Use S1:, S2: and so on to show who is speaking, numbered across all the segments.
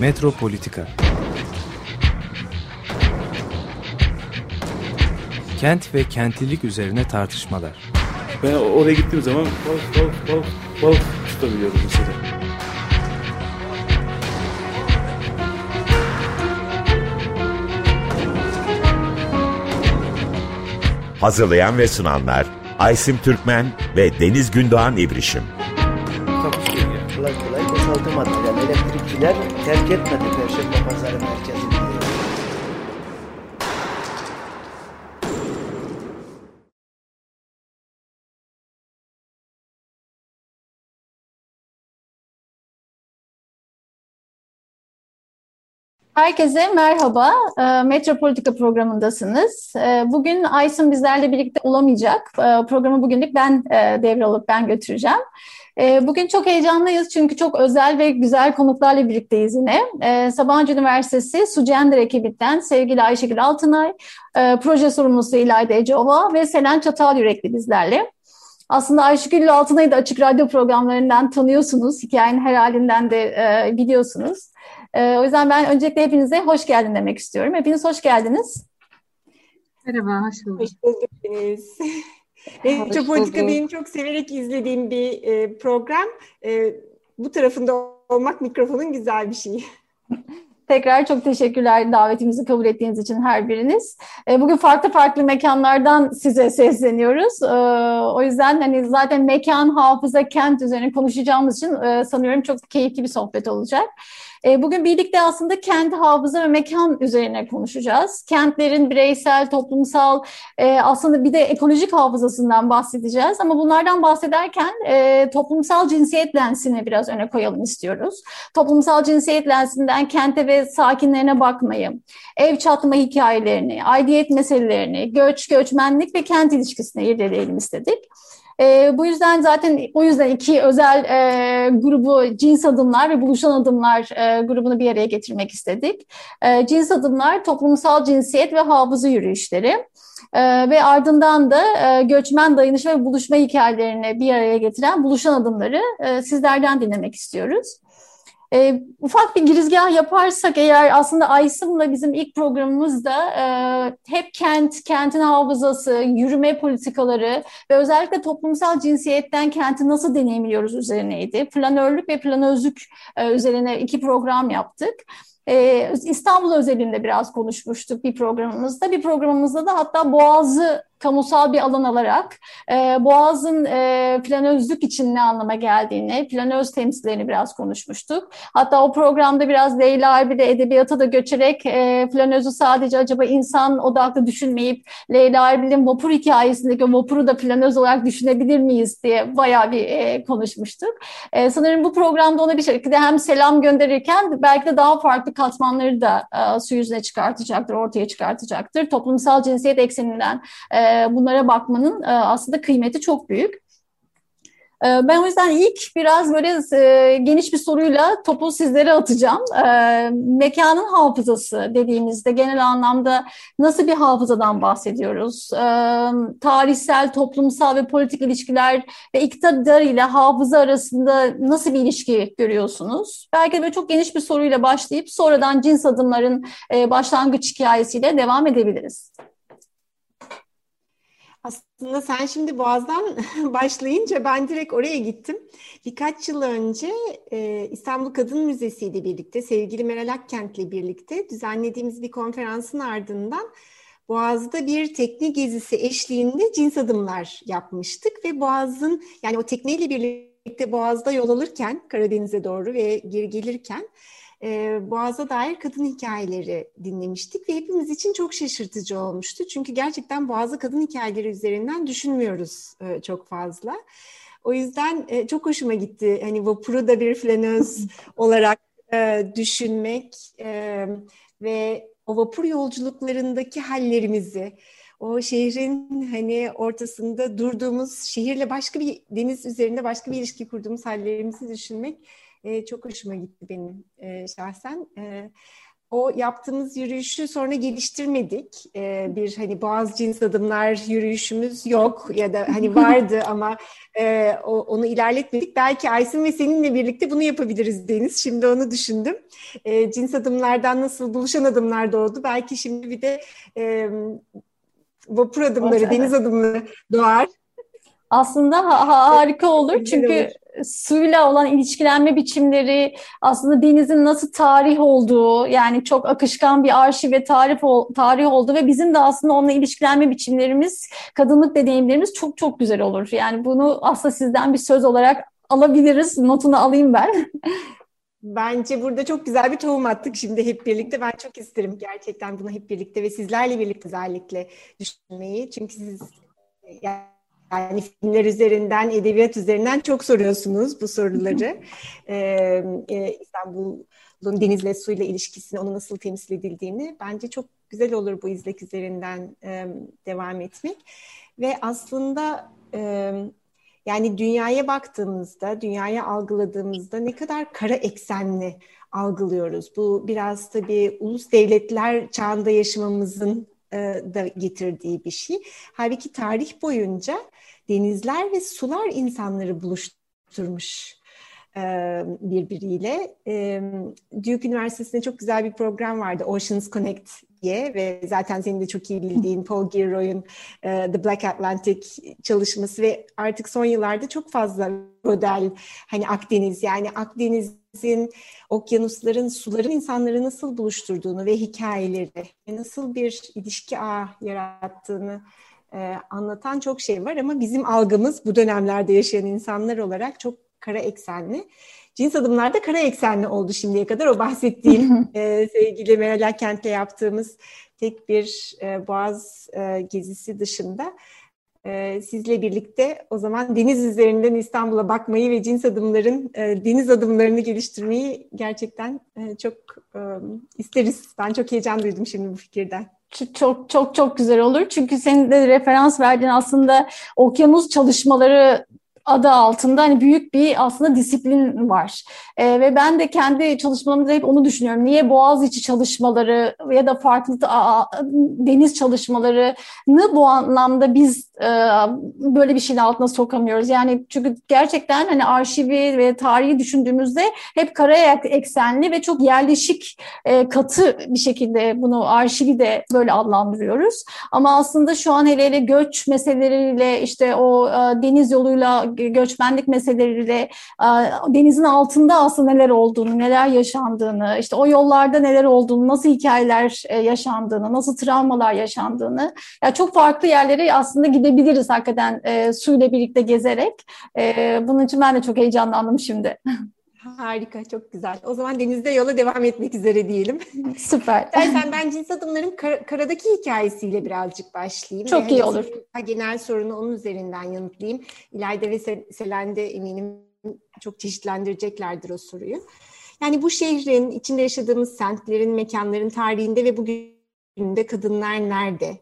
S1: Metropolitika Kent ve kentlilik üzerine tartışmalar.
S2: Ben oraya gittiğim zaman balık balık balık balık tutabiliyordum mesela.
S3: Hazırlayan ve sunanlar Aysim Türkmen ve Deniz Gündoğan İbrişim.
S4: Ya. Kolay kolay boşaltamadı. Yani elektrikçiler terk etmedi
S5: Herkese merhaba. E, Metropolitika programındasınız. E, bugün Aysun bizlerle birlikte olamayacak. E, programı bugünlük ben e, devralıp ben götüreceğim. Bugün çok heyecanlıyız çünkü çok özel ve güzel konuklarla birlikteyiz yine. Sabancı Üniversitesi Sucender ekibinden sevgili Ayşegül Altınay, e, proje sorumlusu İlayda Eceova ve Selen Çatal Yürekli bizlerle. Aslında Ayşegül Altınay'ı da açık radyo programlarından tanıyorsunuz. Hikayenin her halinden de e, biliyorsunuz. E, o yüzden ben öncelikle hepinize hoş geldin demek istiyorum. Hepiniz hoş geldiniz.
S6: Merhaba, hoş bulduk.
S7: Hoş bulduk Deniz. Metropolitika benim çok severek izlediğim bir e, program. E, bu tarafında olmak mikrofonun güzel bir şeyi.
S5: Tekrar çok teşekkürler davetimizi kabul ettiğiniz için her biriniz. E, bugün farklı farklı mekanlardan size sesleniyoruz. E, o yüzden hani zaten mekan, hafıza, kent üzerine konuşacağımız için sanıyorum çok keyifli bir sohbet olacak. E, bugün birlikte aslında kendi hafıza ve mekan üzerine konuşacağız. Kentlerin bireysel, toplumsal, e, aslında bir de ekolojik hafızasından bahsedeceğiz. Ama bunlardan bahsederken e, toplumsal cinsiyet lensini biraz öne koyalım istiyoruz. Toplumsal cinsiyet lensinden kente ve sakinlerine bakmayı, ev çatma hikayelerini, aidiyet meselelerini, göç, göçmenlik ve kent ilişkisine irdeleyelim istedik. E, bu yüzden zaten o yüzden iki özel e, grubu cins adımlar ve buluşan adımlar e, grubunu bir araya getirmek istedik. E, cins adımlar toplumsal cinsiyet ve hafıza yürüyüşleri. Ee, ve ardından da e, göçmen dayanışma ve buluşma hikayelerini bir araya getiren buluşan adımları e, sizlerden dinlemek istiyoruz. E, ufak bir girizgah yaparsak eğer aslında Aysım'la bizim ilk programımızda e, hep kent, kentin hafızası, yürüme politikaları ve özellikle toplumsal cinsiyetten kenti nasıl deneyimliyoruz üzerineydi. Planörlük ve planözlük e, üzerine iki program yaptık. Ee, İstanbul özelinde biraz konuşmuştuk bir programımızda. Bir programımızda da hatta Boğaz'ı kamusal bir alan alarak e, Boğaz'ın e, planözlük için ne anlama geldiğini, planöz temsillerini biraz konuşmuştuk. Hatta o programda biraz Leyla Erbil'e edebiyata da göçerek e, planözü sadece acaba insan odaklı düşünmeyip Leyla Erbil'in vapur hikayesindeki vapuru da planöz olarak düşünebilir miyiz diye bayağı bir e, konuşmuştuk. E, sanırım bu programda ona bir şekilde hem selam gönderirken belki de daha farklı katmanları da e, su yüzüne çıkartacaktır, ortaya çıkartacaktır. Toplumsal cinsiyet ekseninden e, bunlara bakmanın aslında kıymeti çok büyük. Ben o yüzden ilk biraz böyle geniş bir soruyla topu sizlere atacağım. Mekanın hafızası dediğimizde genel anlamda nasıl bir hafızadan bahsediyoruz? Tarihsel, toplumsal ve politik ilişkiler ve iktidar ile hafıza arasında nasıl bir ilişki görüyorsunuz? Belki de böyle çok geniş bir soruyla başlayıp sonradan cins adımların başlangıç hikayesiyle devam edebiliriz.
S7: Aslında sen şimdi Boğaz'dan başlayınca ben direkt oraya gittim. Birkaç yıl önce e, İstanbul Kadın Müzesi ile birlikte, sevgili Meral Akkent'le birlikte düzenlediğimiz bir konferansın ardından Boğaz'da bir tekne gezisi eşliğinde cins adımlar yapmıştık ve Boğaz'ın yani o tekneyle birlikte Boğaz'da yol alırken Karadeniz'e doğru ve geri gelirken e, Boğaz'a dair kadın hikayeleri dinlemiştik ve hepimiz için çok şaşırtıcı olmuştu. Çünkü gerçekten Boğaz'ı kadın hikayeleri üzerinden düşünmüyoruz e, çok fazla. O yüzden e, çok hoşuma gitti. Hani vapuru da bir flanöz olarak e, düşünmek e, ve o vapur yolculuklarındaki hallerimizi, o şehrin hani ortasında durduğumuz şehirle başka bir deniz üzerinde başka bir ilişki kurduğumuz hallerimizi düşünmek e, çok hoşuma gitti benim e, şahsen. E, o yaptığımız yürüyüşü sonra geliştirmedik. Ee, bir hani boğaz cins adımlar yürüyüşümüz yok ya da hani vardı ama e, o, onu ilerletmedik. Belki Aysin ve seninle birlikte bunu yapabiliriz Deniz. Şimdi onu düşündüm. E, cins adımlardan nasıl buluşan adımlar doğdu. Belki şimdi bir de e, vapur adımları, deniz adımları doğar.
S5: Aslında ha- harika olur çünkü suyla olan ilişkilenme biçimleri aslında denizin nasıl tarih olduğu yani çok akışkan bir arşiv ve tarih, tarih oldu ve bizim de aslında onunla ilişkilenme biçimlerimiz, kadınlık deneyimlerimiz çok çok güzel olur. Yani bunu aslında sizden bir söz olarak alabiliriz. Notunu alayım ben.
S7: Bence burada çok güzel bir tohum attık şimdi hep birlikte. Ben çok isterim gerçekten bunu hep birlikte ve sizlerle birlikte özellikle düşünmeyi. Çünkü siz yani yani filmler üzerinden, edebiyat üzerinden çok soruyorsunuz bu soruları. ee, e, İstanbul'un denizle suyla ilişkisini, onu nasıl temsil edildiğini bence çok güzel olur bu izlek üzerinden e, devam etmek. Ve aslında e, yani dünyaya baktığımızda, dünyaya algıladığımızda ne kadar kara eksenli algılıyoruz. Bu biraz tabii ulus devletler çağında yaşamamızın da getirdiği bir şey. Halbuki tarih boyunca denizler ve sular insanları buluşturmuş e, birbiriyle. E, Duke Üniversitesi'nde çok güzel bir program vardı Oceans Connect diye ve zaten senin de çok iyi bildiğin Paul Gilroy'un The Black Atlantic çalışması ve artık son yıllarda çok fazla model hani Akdeniz yani Akdeniz'in okyanusların suların insanları nasıl buluşturduğunu ve hikayeleri nasıl bir ilişki ağ yarattığını e, anlatan çok şey var ama bizim algımız bu dönemlerde yaşayan insanlar olarak çok kara eksenli. Cins adımlarda kara eksenli oldu şimdiye kadar. O bahsettiğim e, sevgili Meral Kent'le yaptığımız tek bir e, boğaz e, gezisi dışında e, sizle birlikte o zaman deniz üzerinden İstanbul'a bakmayı ve cins adımların e, deniz adımlarını geliştirmeyi gerçekten e, çok e, isteriz. Ben çok heyecan duydum şimdi bu fikirden
S5: çok çok çok güzel olur. Çünkü senin de referans verdiğin aslında okyanus çalışmaları adı altında hani büyük bir aslında disiplin var. E, ve ben de kendi çalışmalarımda hep onu düşünüyorum. Niye boğaz içi çalışmaları ya da farklı a, deniz çalışmalarını bu anlamda biz e, böyle bir şeyin altına sokamıyoruz. Yani çünkü gerçekten hani arşivi ve tarihi düşündüğümüzde hep karaya eksenli ve çok yerleşik e, katı bir şekilde bunu arşivi de böyle adlandırıyoruz. Ama aslında şu an hele hele göç meseleleriyle işte o e, deniz yoluyla göçmenlik meseleleriyle denizin altında aslında neler olduğunu, neler yaşandığını, işte o yollarda neler olduğunu, nasıl hikayeler e, yaşandığını, nasıl travmalar yaşandığını, yani çok farklı yerlere aslında gidebiliriz hakikaten e, suyla birlikte gezerek. E, bunun için ben de çok heyecanlandım şimdi.
S7: Harika, çok güzel. O zaman denizde yola devam etmek üzere diyelim.
S5: Süper.
S7: Dersen ben cins adımların kar- karadaki hikayesiyle birazcık başlayayım.
S5: Çok Ve iyi olur.
S7: Genel sorunu onun üzerinden yanıtlayayım. İlayda ve Selen'de eminim çok çeşitlendireceklerdir o soruyu. Yani bu şehrin, içinde yaşadığımız semtlerin, mekanların tarihinde ve bugün de kadınlar nerede?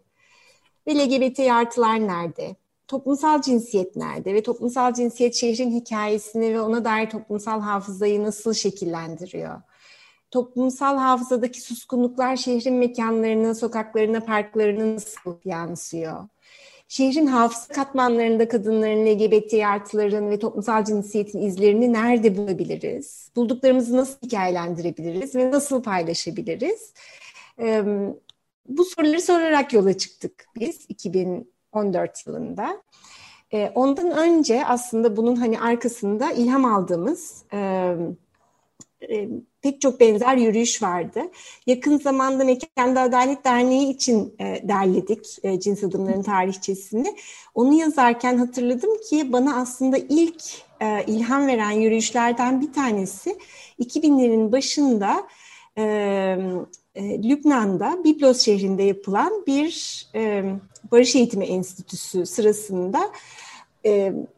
S7: Ve LGBT artılar nerede? Toplumsal cinsiyet nerede ve toplumsal cinsiyet şehrin hikayesini ve ona dair toplumsal hafızayı nasıl şekillendiriyor? Toplumsal hafızadaki suskunluklar şehrin mekanlarına, sokaklarına, parklarına nasıl yansıyor? Şehrin hafıza katmanlarında kadınların, LGBT artıların ve toplumsal cinsiyetin izlerini nerede bulabiliriz? Bulduklarımızı nasıl hikayelendirebiliriz ve nasıl paylaşabiliriz? bu soruları sorarak yola çıktık biz 2000 14 yılında. E, ondan önce aslında bunun hani arkasında ilham aldığımız e, e, pek çok benzer yürüyüş vardı. Yakın zamanda Mekanda Adalet Derneği için e, derledik e, cins adımların tarihçesini. Onu yazarken hatırladım ki bana aslında ilk e, ilham veren yürüyüşlerden bir tanesi 2000'lerin başında e, e, Lübnan'da Biblos şehrinde yapılan bir e, Barış Eğitimi Enstitüsü sırasında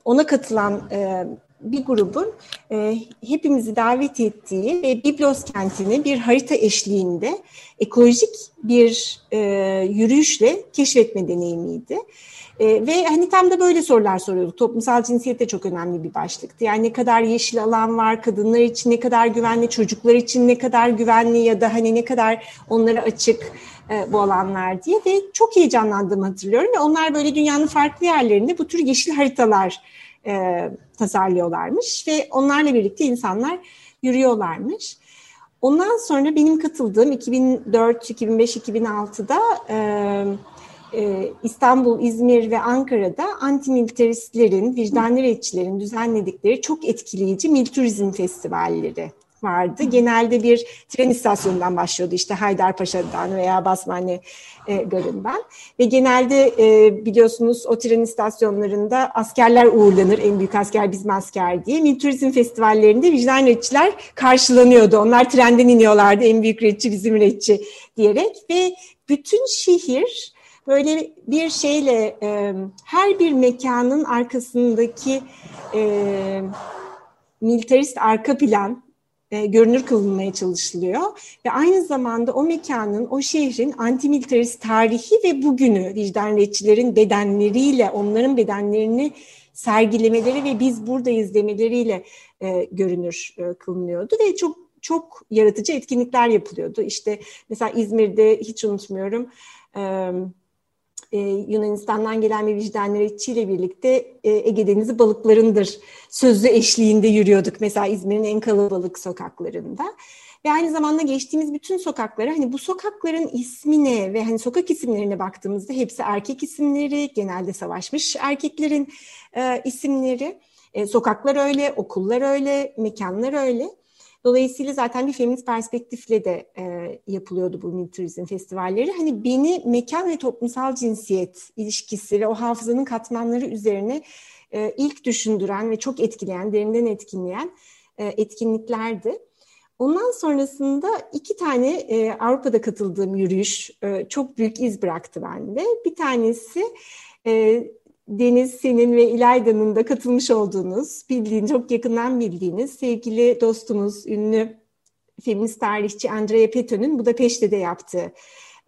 S7: ona katılan bir grubun e, hepimizi davet ettiği ve Biblos kentini bir harita eşliğinde ekolojik bir e, yürüyüşle keşfetme deneyimiydi. E, ve hani tam da böyle sorular soruyorduk. Toplumsal cinsiyet de çok önemli bir başlıktı. Yani ne kadar yeşil alan var, kadınlar için ne kadar güvenli, çocuklar için ne kadar güvenli ya da hani ne kadar onlara açık e, bu alanlar diye ve çok heyecanlandığımı hatırlıyorum ve onlar böyle dünyanın farklı yerlerinde bu tür yeşil haritalar e, tasarlıyorlarmış ve onlarla birlikte insanlar yürüyorlarmış. Ondan sonra benim katıldığım 2004, 2005, 2006'da e, e, İstanbul, İzmir ve Ankara'da antimilitaristlerin, vicdanlı retçilerin düzenledikleri çok etkileyici mil turizm festivalleri vardı. Genelde bir tren istasyonundan başlıyordu işte Haydarpaşa'dan veya Basmane e, Garı'ndan. Ve genelde e, biliyorsunuz o tren istasyonlarında askerler uğurlanır. En büyük asker bizim asker diye. Mil Festivallerinde vicdan retçiler karşılanıyordu. Onlar trenden iniyorlardı. En büyük retçi bizim retçi diyerek. Ve bütün şehir böyle bir şeyle e, her bir mekanın arkasındaki e, militarist arka plan e, görünür kılınmaya çalışılıyor. Ve aynı zamanda o mekanın, o şehrin antimilitarist tarihi ve bugünü vicdan retçilerin bedenleriyle, onların bedenlerini sergilemeleri ve biz buradayız demeleriyle e, görünür e, kılınıyordu ve çok çok yaratıcı etkinlikler yapılıyordu. İşte mesela İzmir'de hiç unutmuyorum e, e, Yunanistan'dan gelen bir vicdaniyetçiyle birlikte e, Ege Denizi balıklarındır sözlü eşliğinde yürüyorduk. Mesela İzmir'in en kalabalık sokaklarında. Ve aynı zamanda geçtiğimiz bütün sokaklara hani bu sokakların ismine ve hani sokak isimlerine baktığımızda hepsi erkek isimleri, genelde savaşmış erkeklerin e, isimleri. E, sokaklar öyle, okullar öyle, mekanlar öyle. Dolayısıyla zaten bir feminist perspektifle de e, yapılıyordu bu militarizm festivalleri. Hani beni mekan ve toplumsal cinsiyet ilişkisi ve o hafızanın katmanları üzerine e, ilk düşündüren ve çok etkileyen, derinden etkileyen e, etkinliklerdi. Ondan sonrasında iki tane e, Avrupa'da katıldığım yürüyüş e, çok büyük iz bıraktı bende. Bir tanesi e, Deniz, senin ve İlayda'nın da katılmış olduğunuz, bildiğin, çok yakından bildiğiniz sevgili dostumuz, ünlü feminist tarihçi Andrea Peto'nun Budapeşte'de yaptığı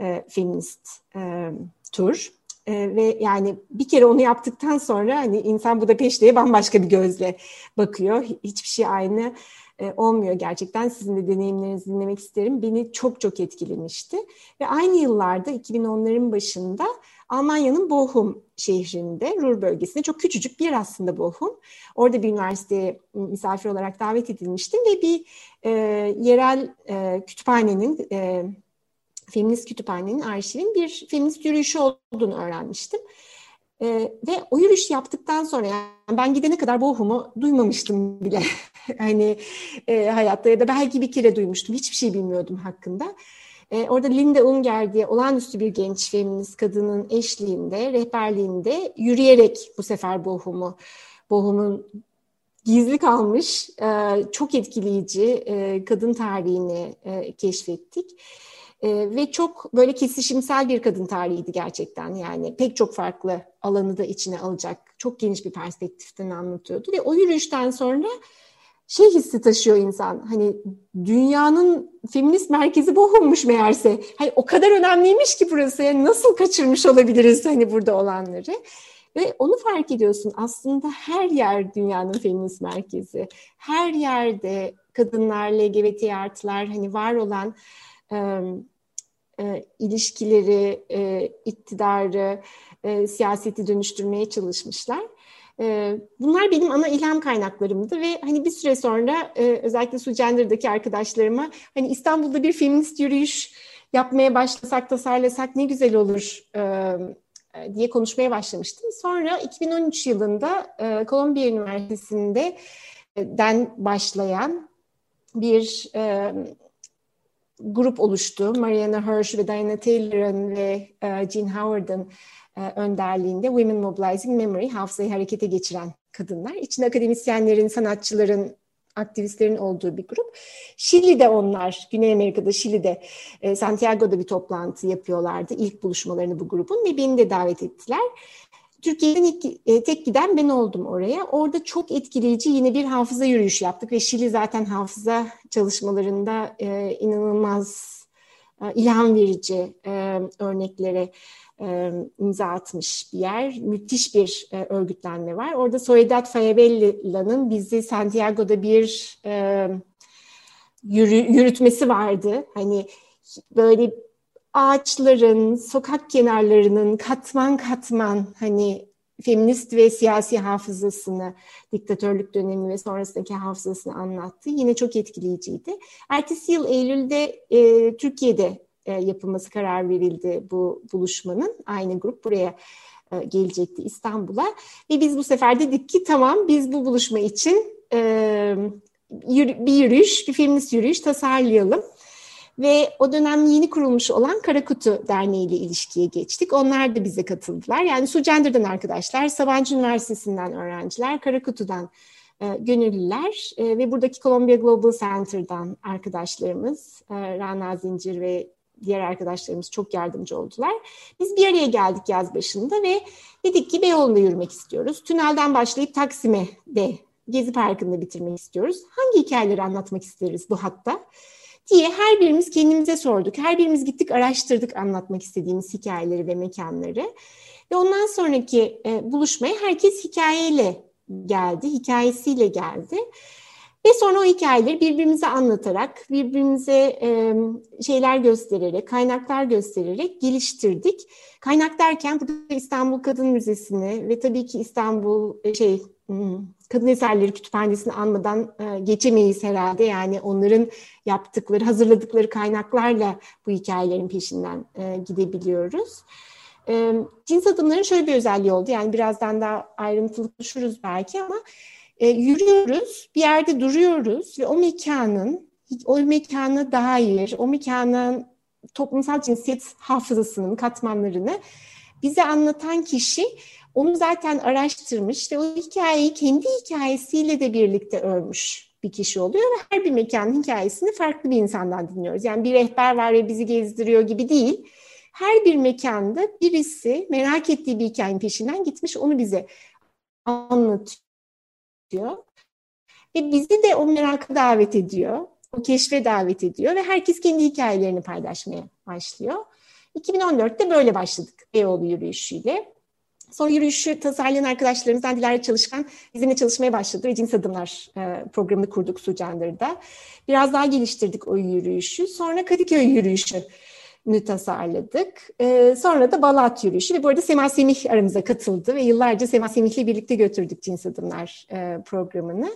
S7: e, feminist e, tur. E, ve yani bir kere onu yaptıktan sonra hani insan Budapeşte'ye bambaşka bir gözle bakıyor. Hiçbir şey aynı e, olmuyor gerçekten. Sizin de deneyimlerinizi dinlemek isterim. Beni çok çok etkilemişti. Ve aynı yıllarda 2010'ların başında Almanya'nın Bochum şehrinde, Ruhr bölgesinde çok küçücük bir yer aslında Bochum. Orada bir üniversiteye misafir olarak davet edilmiştim ve bir e, yerel e, kütüphanenin, e, feminist kütüphanenin, arşivin bir feminist yürüyüşü olduğunu öğrenmiştim. E, ve o yürüyüş yaptıktan sonra yani ben gidene kadar Bochum'u duymamıştım bile. hani e, hayatta ya da belki bir kere duymuştum. Hiçbir şey bilmiyordum hakkında. E, orada Linda Unger diye olağanüstü bir genç feminist kadının eşliğinde, rehberliğinde yürüyerek bu sefer Bohum'u, Bohum'un gizli kalmış, e, çok etkileyici e, kadın tarihini e, keşfettik. E, ve çok böyle kesişimsel bir kadın tarihiydi gerçekten yani pek çok farklı alanı da içine alacak çok geniş bir perspektiften anlatıyordu ve o yürüyüşten sonra şey hissi taşıyor insan. Hani dünyanın feminist merkezi Bochum'muş meğerse. Hani o kadar önemliymiş ki burası. Yani nasıl kaçırmış olabiliriz hani burada olanları? Ve onu fark ediyorsun. Aslında her yer dünyanın feminist merkezi. Her yerde kadınlar, LGBT artılar hani var olan e, e, ilişkileri, e, iktidarı, e, siyaseti dönüştürmeye çalışmışlar. Ee, bunlar benim ana ilham kaynaklarımdı ve hani bir süre sonra e, özellikle Su Gender'daki arkadaşlarıma hani İstanbul'da bir feminist yürüyüş yapmaya başlasak, tasarlasak ne güzel olur e, e, diye konuşmaya başlamıştım. Sonra 2013 yılında Columbia Üniversitesi'nde den başlayan bir grup oluştu. Mariana Hirsch ve Diana Taylor'ın ve Jean Howard'ın e, önderliğinde Women Mobilizing Memory, hafızayı harekete geçiren kadınlar. İçinde akademisyenlerin, sanatçıların, aktivistlerin olduğu bir grup. Şili'de onlar, Güney Amerika'da, Şili'de, e, Santiago'da bir toplantı yapıyorlardı. İlk buluşmalarını bu grubun ve beni de davet ettiler. Türkiye'den ilk, e, tek giden ben oldum oraya. Orada çok etkileyici yine bir hafıza yürüyüşü yaptık ve Şili zaten hafıza çalışmalarında e, inanılmaz e, ilham verici e, örneklere e, imza atmış bir yer. Müthiş bir e, örgütlenme var. Orada Soledad Fayabella'nın bizi Santiago'da bir e, yürü, yürütmesi vardı. Hani böyle ağaçların, sokak kenarlarının katman katman hani feminist ve siyasi hafızasını, diktatörlük dönemi ve sonrasındaki hafızasını anlattı. Yine çok etkileyiciydi. Ertesi yıl Eylül'de e, Türkiye'de e, yapılması karar verildi bu buluşmanın. Aynı grup buraya e, gelecekti İstanbul'a. Ve biz bu sefer dedik ki tamam biz bu buluşma için e, bir yürüyüş, bir feminist yürüyüş tasarlayalım. Ve o dönem yeni kurulmuş olan Karakutu Derneği ile ilişkiye geçtik. Onlar da bize katıldılar. Yani Sucender'dan arkadaşlar, Sabancı Üniversitesi'nden öğrenciler, Karakutu'dan e, gönüllüler e, ve buradaki Columbia Global Center'dan arkadaşlarımız, e, Rana Zincir ve diğer arkadaşlarımız çok yardımcı oldular. Biz bir araya geldik yaz başında ve dedik ki Beyoğlu'nda yürümek istiyoruz. Tünelden başlayıp Taksim'e de Gezi Parkı'nda bitirmek istiyoruz. Hangi hikayeleri anlatmak isteriz bu hatta? Diye her birimiz kendimize sorduk. Her birimiz gittik araştırdık anlatmak istediğimiz hikayeleri ve mekanları. Ve ondan sonraki e, buluşmaya herkes hikayeyle geldi, hikayesiyle geldi. Ve sonra o hikayeleri birbirimize anlatarak, birbirimize e, şeyler göstererek, kaynaklar göstererek geliştirdik. Kaynak derken burada İstanbul Kadın Müzesi'ni ve tabii ki İstanbul e, şey Kadın Eserleri Kütüphanesi'ni anmadan e, geçemeyiz herhalde. Yani onların yaptıkları, hazırladıkları kaynaklarla bu hikayelerin peşinden e, gidebiliyoruz. E, cins adımların şöyle bir özelliği oldu. Yani birazdan daha ayrıntılı konuşuruz belki ama yürüyoruz, bir yerde duruyoruz ve o mekanın, o mekana dair, o mekanın toplumsal cinsiyet hafızasının katmanlarını bize anlatan kişi onu zaten araştırmış ve o hikayeyi kendi hikayesiyle de birlikte örmüş bir kişi oluyor ve her bir mekanın hikayesini farklı bir insandan dinliyoruz. Yani bir rehber var ve bizi gezdiriyor gibi değil. Her bir mekanda birisi merak ettiği bir hikayenin peşinden gitmiş onu bize anlatıyor. Ve bizi de o meraka davet ediyor, o keşfe davet ediyor ve herkes kendi hikayelerini paylaşmaya başlıyor. 2014'te böyle başladık Beyoğlu yürüyüşüyle. Sonra yürüyüşü tasarlayan arkadaşlarımızdan Dilara Çalışkan bizimle çalışmaya başladı ve Cins Adımlar e, programını kurduk Sucandar'da. Biraz daha geliştirdik o yürüyüşü. Sonra Kadıköy yürüyüşü tasarladık. Ee, sonra da Balat yürüyüşü ve bu arada Sema Semih aramıza katıldı ve yıllarca Sema Semih'le birlikte götürdük Cins Adımlar e, programını.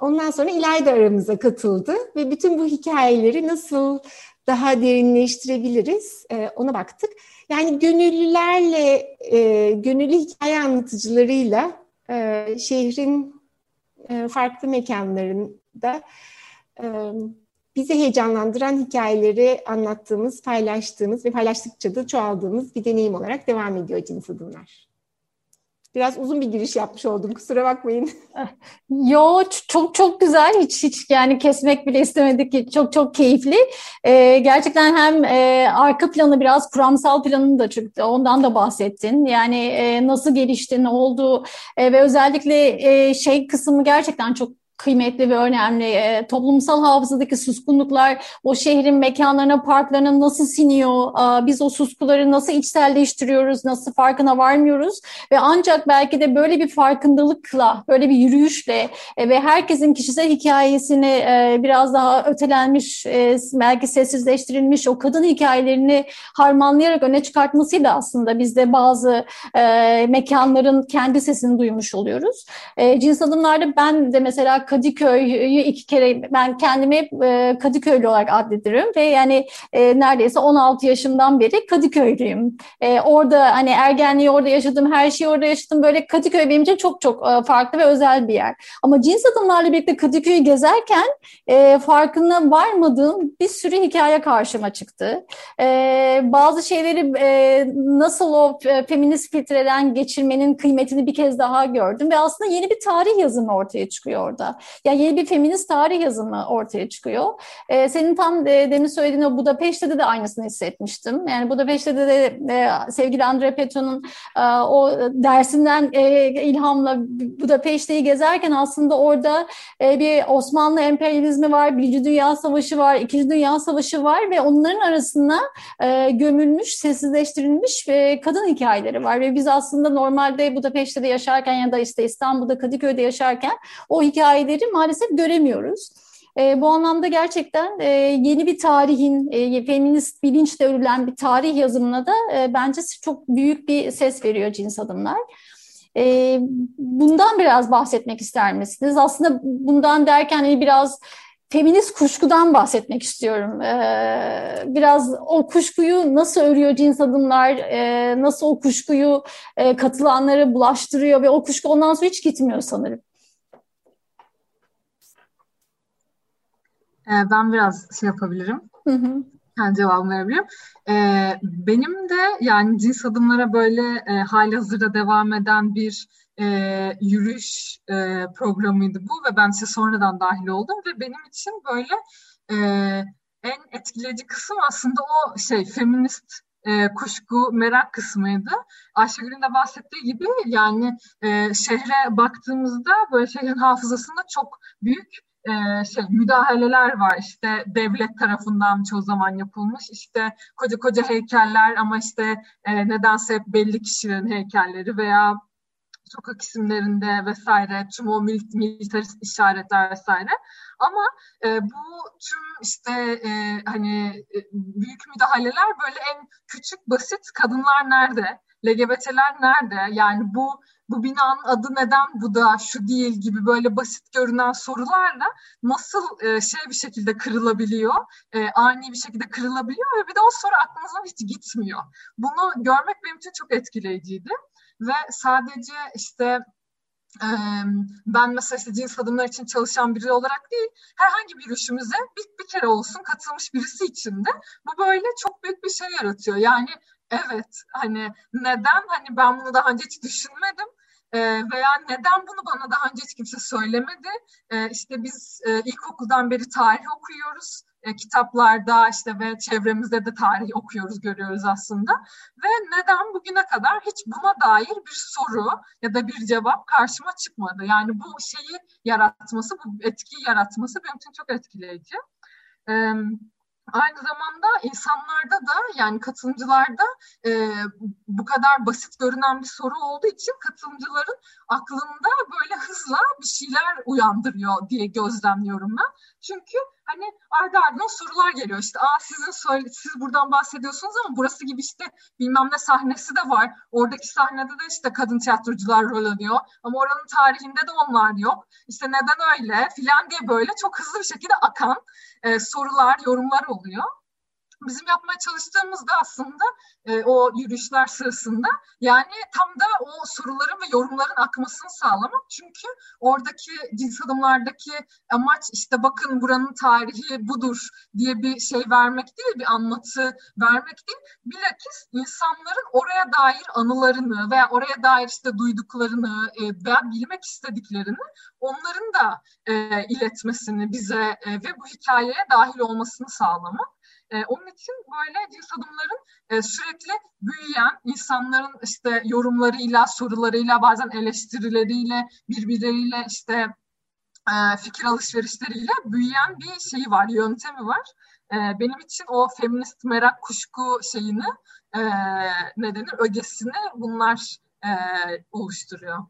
S7: Ondan sonra İlayda aramıza katıldı ve bütün bu hikayeleri nasıl daha derinleştirebiliriz e, ona baktık. Yani gönüllülerle, e, gönüllü hikaye anlatıcılarıyla e, şehrin e, farklı mekanlarında e, bizi heyecanlandıran hikayeleri anlattığımız, paylaştığımız ve paylaştıkça da çoğaldığımız bir deneyim olarak devam ediyor Cins Adımlar. Biraz uzun bir giriş yapmış oldum kusura bakmayın.
S5: Yo çok çok güzel hiç hiç yani kesmek bile istemedik çok çok keyifli. Ee, gerçekten hem e, arka planı biraz kuramsal planını da çünkü ondan da bahsettin. Yani e, nasıl gelişti ne oldu e, ve özellikle e, şey kısmı gerçekten çok kıymetli ve önemli. E, toplumsal hafızadaki suskunluklar o şehrin mekanlarına, parklarına nasıl siniyor? E, biz o suskuları nasıl içselleştiriyoruz? Nasıl farkına varmıyoruz? Ve ancak belki de böyle bir farkındalıkla, böyle bir yürüyüşle e, ve herkesin kişisel hikayesini e, biraz daha ötelenmiş, e, belki sessizleştirilmiş o kadın hikayelerini harmanlayarak öne çıkartmasıyla aslında biz de bazı e, mekanların kendi sesini duymuş oluyoruz. E, cins adımlarda ben de mesela Kadıköy'ü iki kere ben kendimi e, Kadıköylü olarak addediyorum ve yani e, neredeyse 16 yaşımdan beri Kadıköylüyüm. E, orada hani ergenliği orada yaşadım, her şeyi orada yaşadım. Böyle Kadıköy benim için çok çok e, farklı ve özel bir yer. Ama cins adımlarla birlikte Kadıköy'ü gezerken e, farkına varmadığım bir sürü hikaye karşıma çıktı. E, bazı şeyleri e, nasıl o e, feminist filtreden geçirmenin kıymetini bir kez daha gördüm ve aslında yeni bir tarih yazımı ortaya çıkıyor orada. Ya yeni bir feminist tarih yazımı ortaya çıkıyor. E, senin tam e, demin söylediğin o Budapeşte'de de aynısını hissetmiştim. Yani Budapeşte'de de e, sevgili Andre Peto'nun e, o dersinden e, ilhamla Budapeşte'yi gezerken aslında orada e, bir Osmanlı emperyalizmi var, Birinci Dünya Savaşı var, İkinci Dünya Savaşı var ve onların arasında e, gömülmüş, sessizleştirilmiş e, kadın hikayeleri var ve biz aslında normalde Budapeşte'de yaşarken ya da işte İstanbul'da Kadıköy'de yaşarken o hikayeleri maalesef göremiyoruz. E, bu anlamda gerçekten e, yeni bir tarihin, e, feminist bilinçle örülen bir tarih yazımına da e, bence çok büyük bir ses veriyor cins adımlar. E, bundan biraz bahsetmek ister misiniz? Aslında bundan derken hani biraz feminist kuşkudan bahsetmek istiyorum. Ee, biraz o kuşkuyu nasıl örüyor cins adımlar, e, nasıl o kuşkuyu e, katılanları bulaştırıyor ve o kuşku ondan sonra hiç gitmiyor sanırım.
S6: Ee, ben biraz şey yapabilirim. Hı hı. Yani cevabımı verebilirim. Ee, benim de yani cins adımlara böyle e, hali hazırda devam eden bir e, yürüyüş e, programıydı bu ve ben size sonradan dahil oldum ve benim için böyle e, en etkileyici kısım aslında o şey feminist e, kuşku, merak kısmıydı. Ayşegül'ün de bahsettiği gibi yani e, şehre baktığımızda böyle şehrin hafızasında çok büyük e, şey müdahaleler var. İşte devlet tarafından çoğu zaman yapılmış. İşte koca koca heykeller ama işte e, nedense hep belli kişilerin heykelleri veya sokak isimlerinde vesaire tüm o militarist işaretler vesaire. Ama e, bu tüm işte e, hani e, büyük müdahaleler böyle en küçük basit kadınlar nerede? LGBT'ler nerede? Yani bu bu binanın adı neden bu da şu değil gibi böyle basit görünen sorularla nasıl e, şey bir şekilde kırılabiliyor, e, ani bir şekilde kırılabiliyor ve bir de o soru aklınızdan hiç gitmiyor. Bunu görmek benim için çok etkileyiciydi ve sadece işte ben mesela işte cins adımlar için çalışan biri olarak değil, herhangi bir yürüyüşümüze bir, bir kere olsun katılmış birisi için de bu böyle çok büyük bir şey yaratıyor. Yani evet hani neden hani ben bunu daha önce hiç düşünmedim e, veya neden bunu bana daha önce hiç kimse söylemedi? E, işte biz e, ilkokuldan beri tarih okuyoruz. E, kitaplarda işte ve çevremizde de tarih okuyoruz, görüyoruz aslında. Ve neden bugüne kadar hiç buna dair bir soru ya da bir cevap karşıma çıkmadı? Yani bu şeyi yaratması, bu etkiyi yaratması benim için çok etkileyici. Evet Aynı zamanda insanlarda da yani katılımcılarda e, bu kadar basit görünen bir soru olduğu için katılımcıların aklında böyle hızla bir şeyler uyandırıyor diye gözlemliyorum ben. Çünkü hani ardı ardına sorular geliyor işte aa sizin siz buradan bahsediyorsunuz ama burası gibi işte bilmem ne sahnesi de var. Oradaki sahnede de işte kadın tiyatrocular rol alıyor ama oranın tarihinde de onlar yok. İşte neden öyle filan diye böyle çok hızlı bir şekilde akan e, sorular, yorumlar oluyor bizim yapmaya çalıştığımızda aslında e, o yürüyüşler sırasında yani tam da o soruların ve yorumların akmasını sağlamak. Çünkü oradaki cins adımlardaki amaç işte bakın buranın tarihi budur diye bir şey vermek değil, bir anlatı vermek değil. Bilakis insanların oraya dair anılarını veya oraya dair işte duyduklarını e, veya bilmek istediklerini onların da e, iletmesini bize e, ve bu hikayeye dahil olmasını sağlamak. E, onun için böyle cins adımların e, sürekli büyüyen insanların işte yorumlarıyla, sorularıyla, bazen eleştirileriyle, birbirleriyle işte e, fikir alışverişleriyle büyüyen bir şeyi var, yöntemi var. E, benim için o feminist merak kuşku şeyini e, ne denir, ögesini bunlar e, oluşturuyor.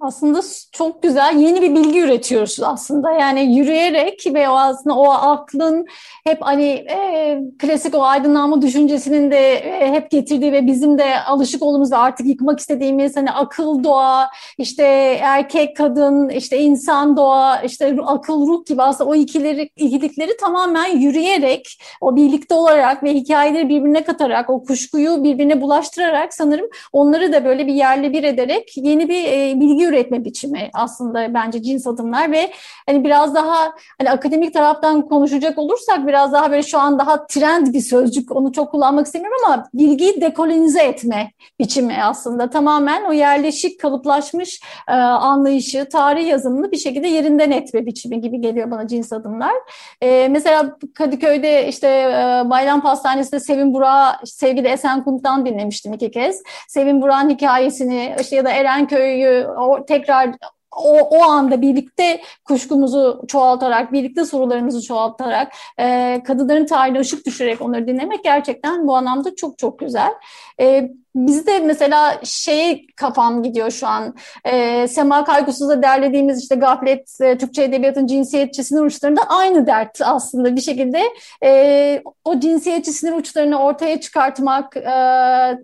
S5: Aslında çok güzel yeni bir bilgi üretiyoruz aslında. Yani yürüyerek ve o aslında o aklın hep hani e, klasik o aydınlanma düşüncesinin de e, hep getirdiği ve bizim de alışık olduğumuz artık yıkmak istediğimiz hani akıl doğa, işte erkek kadın, işte insan doğa, işte akıl ruh gibi aslında o ikileri, ikilikleri tamamen yürüyerek, o birlikte olarak ve hikayeleri birbirine katarak, o kuşkuyu birbirine bulaştırarak sanırım onları da böyle bir yerle bir ederek yeni bir e, bilgi üretme biçimi aslında bence cins adımlar ve hani biraz daha hani akademik taraftan konuşacak olursak biraz daha böyle şu an daha trend bir sözcük onu çok kullanmak istemiyorum ama bilgiyi dekolonize etme biçimi aslında tamamen o yerleşik kalıplaşmış e, anlayışı, tarih yazımını bir şekilde yerinden etme biçimi gibi geliyor bana cins adımlar. E, mesela Kadıköy'de işte e, Bayram Pastanesi'nde Sevin Burak'ı sevgili Esen Kunt'tan dinlemiştim iki kez. Sevin Burak'ın hikayesini işte ya da Erenköy'ü tekrar o, o anda birlikte kuşkumuzu çoğaltarak, birlikte sorularımızı çoğaltarak, e, kadınların tarihine ışık düşürerek onları dinlemek gerçekten bu anlamda çok çok güzel. E, Bizde mesela şey kafam gidiyor şu an. E, Sema Kaygusuz'da derlediğimiz işte Gaflet, e, Türkçe Edebiyatın cinsiyetçi sinir uçlarında aynı dert aslında bir şekilde. E, o cinsiyetçi sinir uçlarını ortaya çıkartmak, e,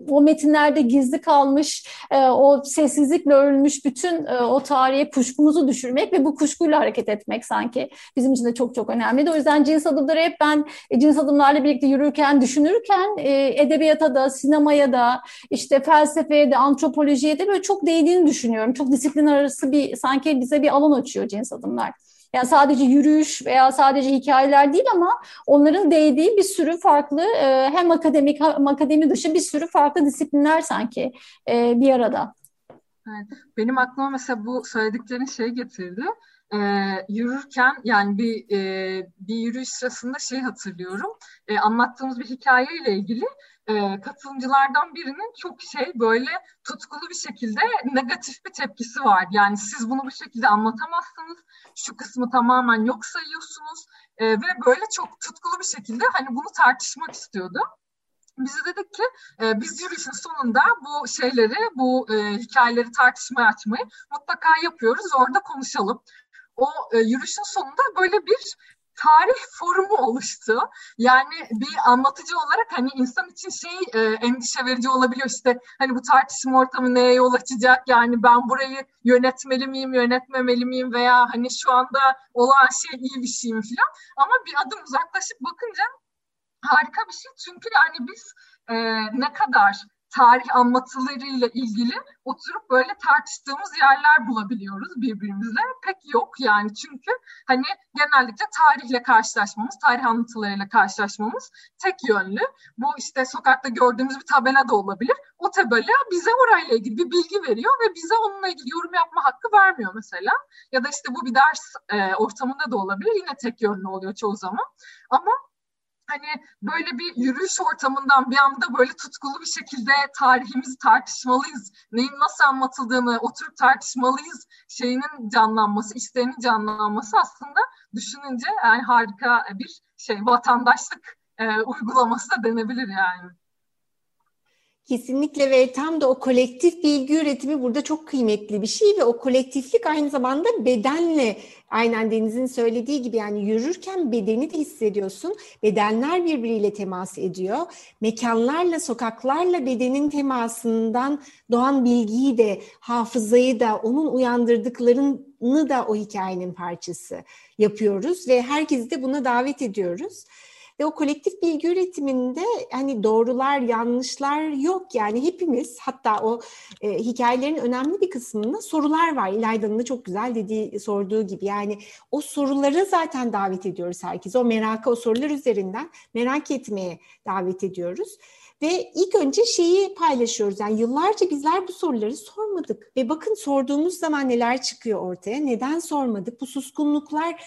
S5: o metinlerde gizli kalmış, e, o sessizlikle örülmüş bütün e, o tarihe kuşkumuzu düşürmek ve bu kuşkuyla hareket etmek sanki bizim için de çok çok önemli. O yüzden cins adımları hep ben e, cins adımlarla birlikte yürürken, düşünürken e, edebiyata da, sinemaya da, işte felsefeye de antropolojiye de böyle çok değdiğini düşünüyorum. Çok disiplin arası bir sanki bize bir alan açıyor cins adımlar. Yani sadece yürüyüş veya sadece hikayeler değil ama onların değdiği bir sürü farklı e, hem akademik hem akademi dışı bir sürü farklı disiplinler sanki e, bir arada.
S6: Benim aklıma mesela bu söylediklerin şey getirdi. Ee, yürürken yani bir e, bir yürüyüş sırasında şey hatırlıyorum. E, anlattığımız bir hikayeyle ilgili e, katılımcılardan birinin çok şey böyle tutkulu bir şekilde negatif bir tepkisi var. Yani siz bunu bu şekilde anlatamazsınız. Şu kısmı tamamen yok sayıyorsunuz. E, ve böyle çok tutkulu bir şekilde hani bunu tartışmak istiyordu. Biz de dedik ki e, biz yürüyüşün sonunda bu şeyleri, bu e, hikayeleri tartışmaya açmayı mutlaka yapıyoruz. Orada konuşalım. O e, yürüyüşün sonunda böyle bir tarih forumu oluştu. Yani bir anlatıcı olarak hani insan için şey e, endişe verici olabiliyor. İşte hani bu tartışma ortamı neye yol açacak? Yani ben burayı yönetmeli miyim yönetmemeli miyim? Veya hani şu anda olan şey iyi bir şey mi falan ama bir adım uzaklaşıp bakınca harika bir şey. Çünkü yani biz e, ne kadar tarih anlatılarıyla ilgili oturup böyle tartıştığımız yerler bulabiliyoruz birbirimizle. Pek yok yani çünkü hani genellikle tarihle karşılaşmamız, tarih anlatılarıyla karşılaşmamız tek yönlü. Bu işte sokakta gördüğümüz bir tabela da olabilir. O tabela bize orayla ilgili bir bilgi veriyor ve bize onunla ilgili yorum yapma hakkı vermiyor mesela. Ya da işte bu bir ders e, ortamında da olabilir. Yine tek yönlü oluyor çoğu zaman. Ama hani böyle bir yürüyüş ortamından bir anda böyle tutkulu bir şekilde tarihimizi tartışmalıyız. Neyin nasıl anlatıldığını oturup tartışmalıyız şeyinin canlanması, isteğinin canlanması aslında düşününce yani harika bir şey vatandaşlık e, uygulaması da denebilir yani.
S7: Kesinlikle ve tam da o kolektif bilgi üretimi burada çok kıymetli bir şey ve o kolektiflik aynı zamanda bedenle aynen Deniz'in söylediği gibi yani yürürken bedeni de hissediyorsun. Bedenler birbiriyle temas ediyor. Mekanlarla, sokaklarla bedenin temasından doğan bilgiyi de, hafızayı da, onun uyandırdıklarını da o hikayenin parçası yapıyoruz ve herkesi de buna davet ediyoruz. Ve o kolektif bilgi üretiminde hani doğrular, yanlışlar yok. Yani hepimiz hatta o e, hikayelerin önemli bir kısmında sorular var. İlayda'nın da çok güzel dediği, sorduğu gibi. Yani o soruları zaten davet ediyoruz herkese. O merakı, o sorular üzerinden merak etmeye davet ediyoruz. Ve ilk önce şeyi paylaşıyoruz. Yani yıllarca bizler bu soruları sormadık. Ve bakın sorduğumuz zaman neler çıkıyor ortaya. Neden sormadık? Bu suskunluklar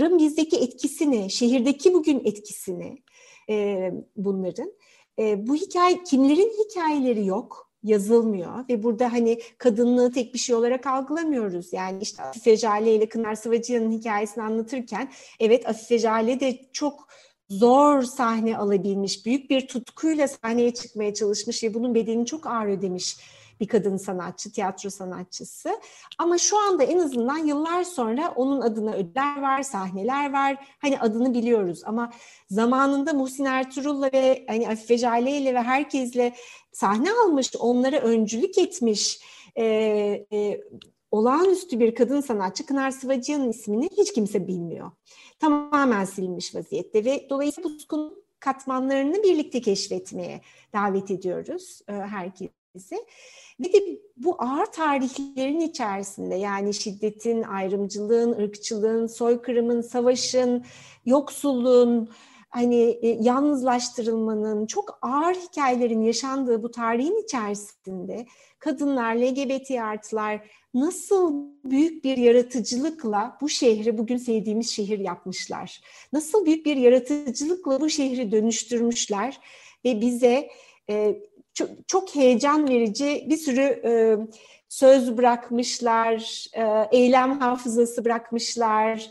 S7: Rım bizdeki etkisini, şehirdeki bugün etkisini e, bunların. E, bu hikaye, kimlerin hikayeleri yok? yazılmıyor ve burada hani kadınlığı tek bir şey olarak algılamıyoruz. Yani işte Afife Jale ile Kınar Sıvacıyan'ın hikayesini anlatırken evet Afife Jale de çok zor sahne alabilmiş, büyük bir tutkuyla sahneye çıkmaya çalışmış ve bunun bedelini çok ağır ödemiş bir kadın sanatçı, tiyatro sanatçısı. Ama şu anda en azından yıllar sonra onun adına ödüller var, sahneler var. Hani adını biliyoruz ama zamanında Muhsin Ertuğrul'la ve hani Afife Jale ile ve herkesle sahne almış, onlara öncülük etmiş e, e, olağanüstü bir kadın sanatçı Kınar Sıvacıyan'ın ismini hiç kimse bilmiyor. Tamamen silinmiş vaziyette ve dolayısıyla bu katmanlarını birlikte keşfetmeye davet ediyoruz e, Ve de bu ağır tarihlerin içerisinde yani şiddetin, ayrımcılığın, ırkçılığın, soykırımın, savaşın, yoksulluğun, hani e, yalnızlaştırılmanın, çok ağır hikayelerin yaşandığı bu tarihin içerisinde kadınlar, LGBT artılar nasıl büyük bir yaratıcılıkla bu şehri bugün sevdiğimiz şehir yapmışlar. Nasıl büyük bir yaratıcılıkla bu şehri dönüştürmüşler ve bize e, çok, çok heyecan verici bir sürü e, söz bırakmışlar, e, eylem hafızası bırakmışlar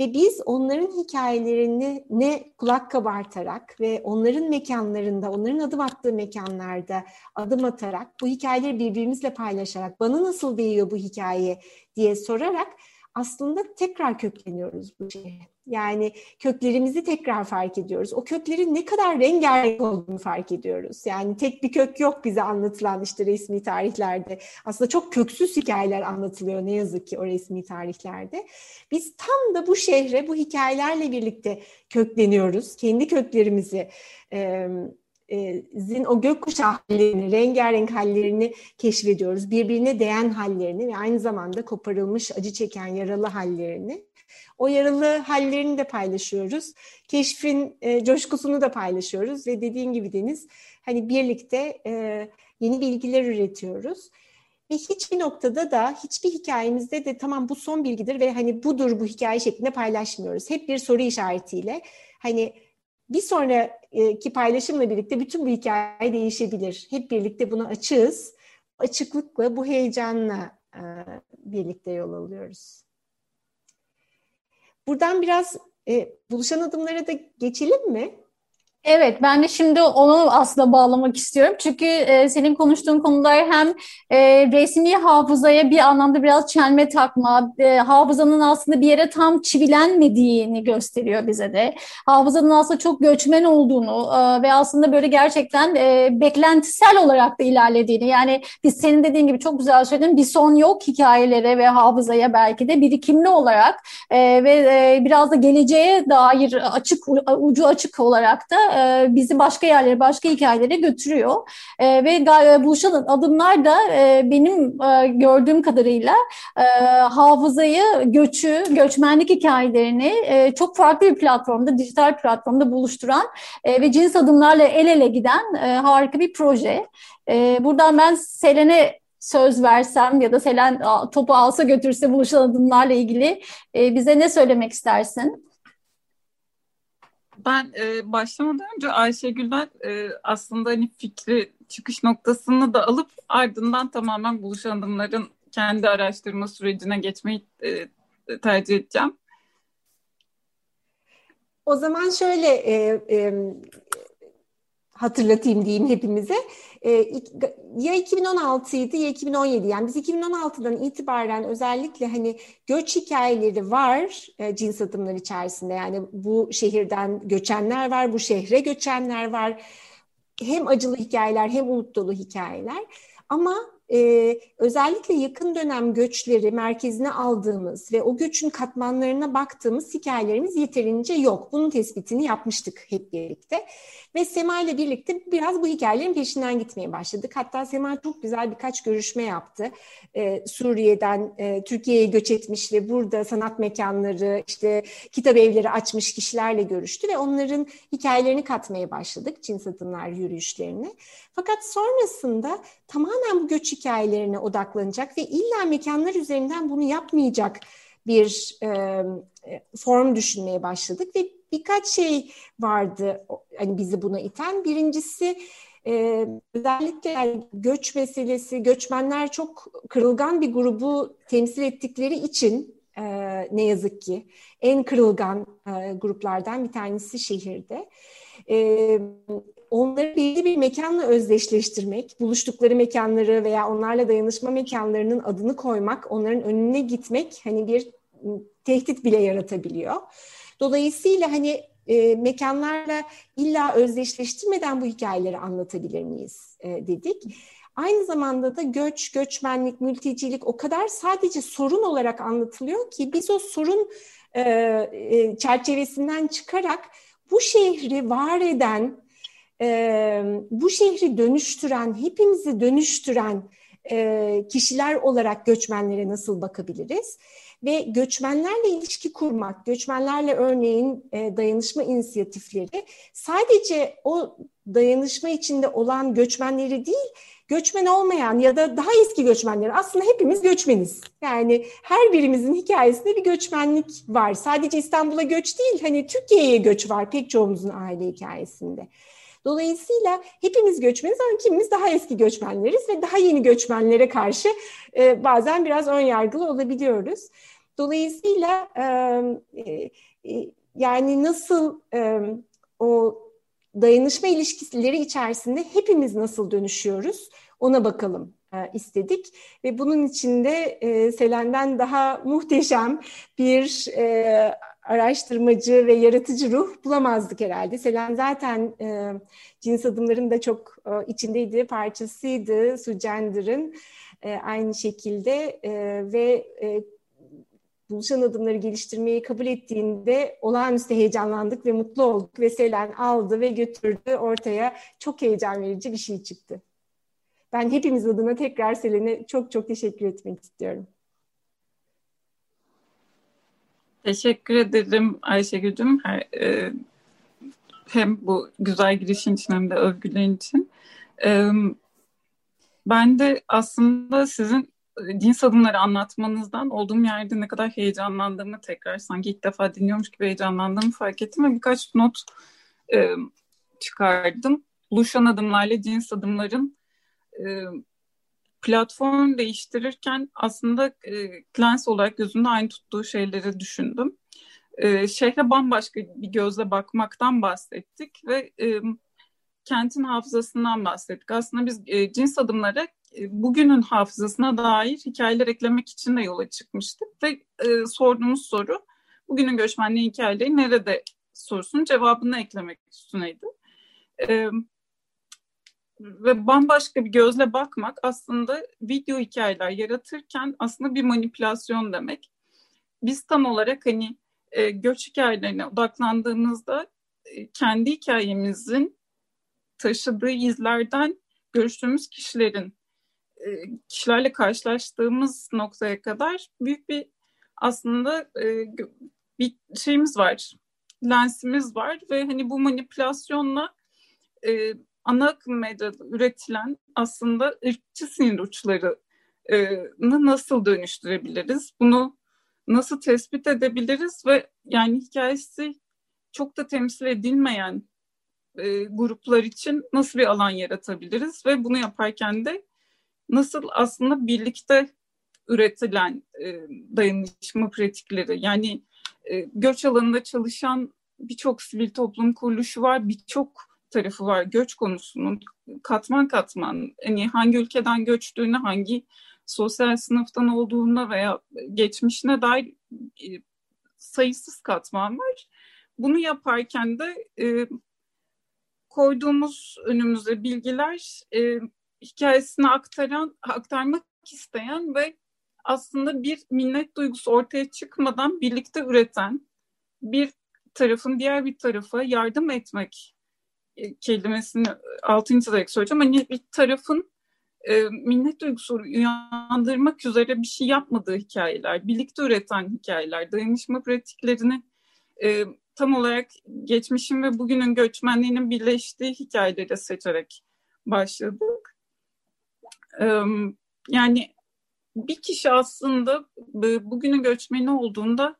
S7: ve biz onların hikayelerini ne kulak kabartarak ve onların mekanlarında, onların adım attığı mekanlarda adım atarak bu hikayeleri birbirimizle paylaşarak bana nasıl değiyor bu hikaye diye sorarak aslında tekrar kökleniyoruz bu şeye. Yani köklerimizi tekrar fark ediyoruz. O köklerin ne kadar rengarenk olduğunu fark ediyoruz. Yani tek bir kök yok bize anlatılan işte resmi tarihlerde. Aslında çok köksüz hikayeler anlatılıyor ne yazık ki o resmi tarihlerde. Biz tam da bu şehre bu hikayelerle birlikte kökleniyoruz. Kendi köklerimizi zin o gökkuşağı hallerini, rengarenk hallerini keşfediyoruz. Birbirine değen hallerini ve aynı zamanda koparılmış, acı çeken, yaralı hallerini. O yaralı hallerini de paylaşıyoruz. Keşfin e, coşkusunu da paylaşıyoruz ve dediğin gibi Deniz hani birlikte e, yeni bilgiler üretiyoruz. Ve hiçbir noktada da hiçbir hikayemizde de tamam bu son bilgidir ve hani budur bu hikaye şeklinde paylaşmıyoruz. Hep bir soru işaretiyle hani bir sonraki paylaşımla birlikte bütün bu hikaye değişebilir. Hep birlikte buna açığız. Açıklıkla, bu heyecanla e, birlikte yol alıyoruz. Buradan biraz e, buluşan adımlara da geçelim mi?
S5: Evet, ben de şimdi onu aslında bağlamak istiyorum. Çünkü e, senin konuştuğun konular hem e, resmi hafızaya bir anlamda biraz çelme takma, e, hafızanın aslında bir yere tam çivilenmediğini gösteriyor bize de. Hafızanın aslında çok göçmen olduğunu e, ve aslında böyle gerçekten e, beklentisel olarak da ilerlediğini. Yani biz senin dediğin gibi çok güzel söyledin, bir son yok hikayelere ve hafızaya belki de birikimli olarak e, ve e, biraz da geleceğe dair açık ucu açık olarak da e, bizi başka yerlere, başka hikayelere götürüyor. E, ve buluşan adımlar da e, benim e, gördüğüm kadarıyla e, hafızayı, göçü, göçmenlik hikayelerini e, çok farklı bir platformda, dijital platformda buluşturan e, ve cins adımlarla el ele giden e, harika bir proje. E, buradan ben Selen'e söz versem ya da Selen topu alsa götürse buluşan adımlarla ilgili e, bize ne söylemek istersin?
S8: Ben e, başlamadan önce Ayşegül'den e, aslında hani fikri çıkış noktasını da alıp ardından tamamen buluşan adımların kendi araştırma sürecine geçmeyi e, tercih edeceğim.
S7: O zaman şöyle e, e, hatırlatayım diyeyim hepimize. E, ya 2016 idi ya 2017 yani biz 2016'dan itibaren özellikle hani göç hikayeleri var e, cins adımlar içerisinde. Yani bu şehirden göçenler var bu şehre göçenler var. Hem acılı hikayeler hem umut dolu hikayeler. Ama e, özellikle yakın dönem göçleri merkezine aldığımız ve o göçün katmanlarına baktığımız hikayelerimiz yeterince yok. Bunun tespitini yapmıştık hep birlikte. Ve Sema ile birlikte biraz bu hikayelerin peşinden gitmeye başladık. Hatta Sema çok güzel birkaç görüşme yaptı. Ee, Suriye'den e, Türkiye'ye göç etmiş ve burada sanat mekanları, işte kitap evleri açmış kişilerle görüştü ve onların hikayelerini katmaya başladık. Çin satınlar yürüyüşlerini. Fakat sonrasında tamamen bu göç hikayelerine odaklanacak ve illa mekanlar üzerinden bunu yapmayacak bir e, form düşünmeye başladık ve birkaç şey vardı hani bizi buna iten. Birincisi e, özellikle yani göç meselesi, göçmenler çok kırılgan bir grubu temsil ettikleri için e, ne yazık ki en kırılgan e, gruplardan bir tanesi şehirde. E, onları belli bir mekanla özdeşleştirmek, buluştukları mekanları veya onlarla dayanışma mekanlarının adını koymak, onların önüne gitmek hani bir tehdit bile yaratabiliyor. Dolayısıyla hani e, mekanlarla illa özdeşleştirmeden bu hikayeleri anlatabilir miyiz e, dedik. Aynı zamanda da göç, göçmenlik, mültecilik o kadar sadece sorun olarak anlatılıyor ki biz o sorun e, e, çerçevesinden çıkarak bu şehri var eden e, bu şehri dönüştüren, hepimizi dönüştüren e, kişiler olarak göçmenlere nasıl bakabiliriz? Ve göçmenlerle ilişki kurmak, göçmenlerle örneğin e, dayanışma inisiyatifleri sadece o dayanışma içinde olan göçmenleri değil, göçmen olmayan ya da daha eski göçmenleri aslında hepimiz göçmeniz. Yani her birimizin hikayesinde bir göçmenlik var. Sadece İstanbul'a göç değil, hani Türkiye'ye göç var pek çoğumuzun aile hikayesinde. Dolayısıyla hepimiz göçmeniz ama kimimiz daha eski göçmenleriz ve daha yeni göçmenlere karşı e, bazen biraz ön yargılı olabiliyoruz. Dolayısıyla e, e, yani nasıl e, o dayanışma ilişkileri içerisinde hepimiz nasıl dönüşüyoruz ona bakalım e, istedik ve bunun içinde e, Selen'den daha muhteşem bir e, araştırmacı ve yaratıcı ruh bulamazdık herhalde. Selen zaten e, cins adımların da çok e, içindeydi, parçasıydı Sucender'ın e, aynı şekilde e, ve e, buluşan adımları geliştirmeyi kabul ettiğinde olağanüstü heyecanlandık ve mutlu olduk ve Selen aldı ve götürdü ortaya çok heyecan verici bir şey çıktı. Ben hepimiz adına tekrar Selen'e çok çok teşekkür etmek istiyorum.
S8: Teşekkür ederim Ayşegül'cüm. Her, e, hem bu güzel girişin için hem de övgülerin için. E, ben de aslında sizin cins adımları anlatmanızdan olduğum yerde ne kadar heyecanlandığımı tekrar sanki ilk defa dinliyormuş gibi heyecanlandığımı fark ettim ve birkaç not e, çıkardım. Buluşan adımlarla cins adımların e, platform değiştirirken aslında e, olarak gözümde aynı tuttuğu şeyleri düşündüm. E, şehre bambaşka bir gözle bakmaktan bahsettik ve e, kentin hafızasından bahsettik. Aslında biz e, cins adımlara e, bugünün hafızasına dair hikayeler eklemek için de yola çıkmıştık ve e, sorduğumuz soru bugünün göçmenliği hikayeleri nerede sorusunun cevabını eklemek üstüneydi. E, ve bambaşka bir gözle bakmak aslında video hikayeler yaratırken aslında bir manipülasyon demek. Biz tam olarak hani e, göç hikayelerine odaklandığımızda e, kendi hikayemizin taşıdığı izlerden görüştüğümüz kişilerin e, kişilerle karşılaştığımız noktaya kadar büyük bir aslında e, bir şeyimiz var, lensimiz var ve hani bu manipülasyonla e, ana akım medyada üretilen aslında ırkçı sinir uçlarını nasıl dönüştürebiliriz? Bunu nasıl tespit edebiliriz ve yani hikayesi çok da temsil edilmeyen e, gruplar için nasıl bir alan yaratabiliriz ve bunu yaparken de nasıl aslında birlikte üretilen e, dayanışma pratikleri yani e, göç alanında çalışan birçok sivil toplum kuruluşu var, birçok tarafı var göç konusunun katman katman hani hangi ülkeden göçtüğüne hangi sosyal sınıftan olduğuna veya geçmişine dair e, sayısız katman var. Bunu yaparken de e, koyduğumuz önümüze bilgiler e, hikayesini aktaran, aktarmak isteyen ve aslında bir minnet duygusu ortaya çıkmadan birlikte üreten bir tarafın diğer bir tarafa yardım etmek kelimesini altını çizerek söyleyeceğim. Hani bir tarafın e, minnet duygusu uyandırmak üzere bir şey yapmadığı hikayeler, birlikte üreten hikayeler, dayanışma pratiklerini e, tam olarak geçmişin ve bugünün göçmenliğinin birleştiği hikayeleri seçerek başladık. E, yani bir kişi aslında bugünün göçmeni olduğunda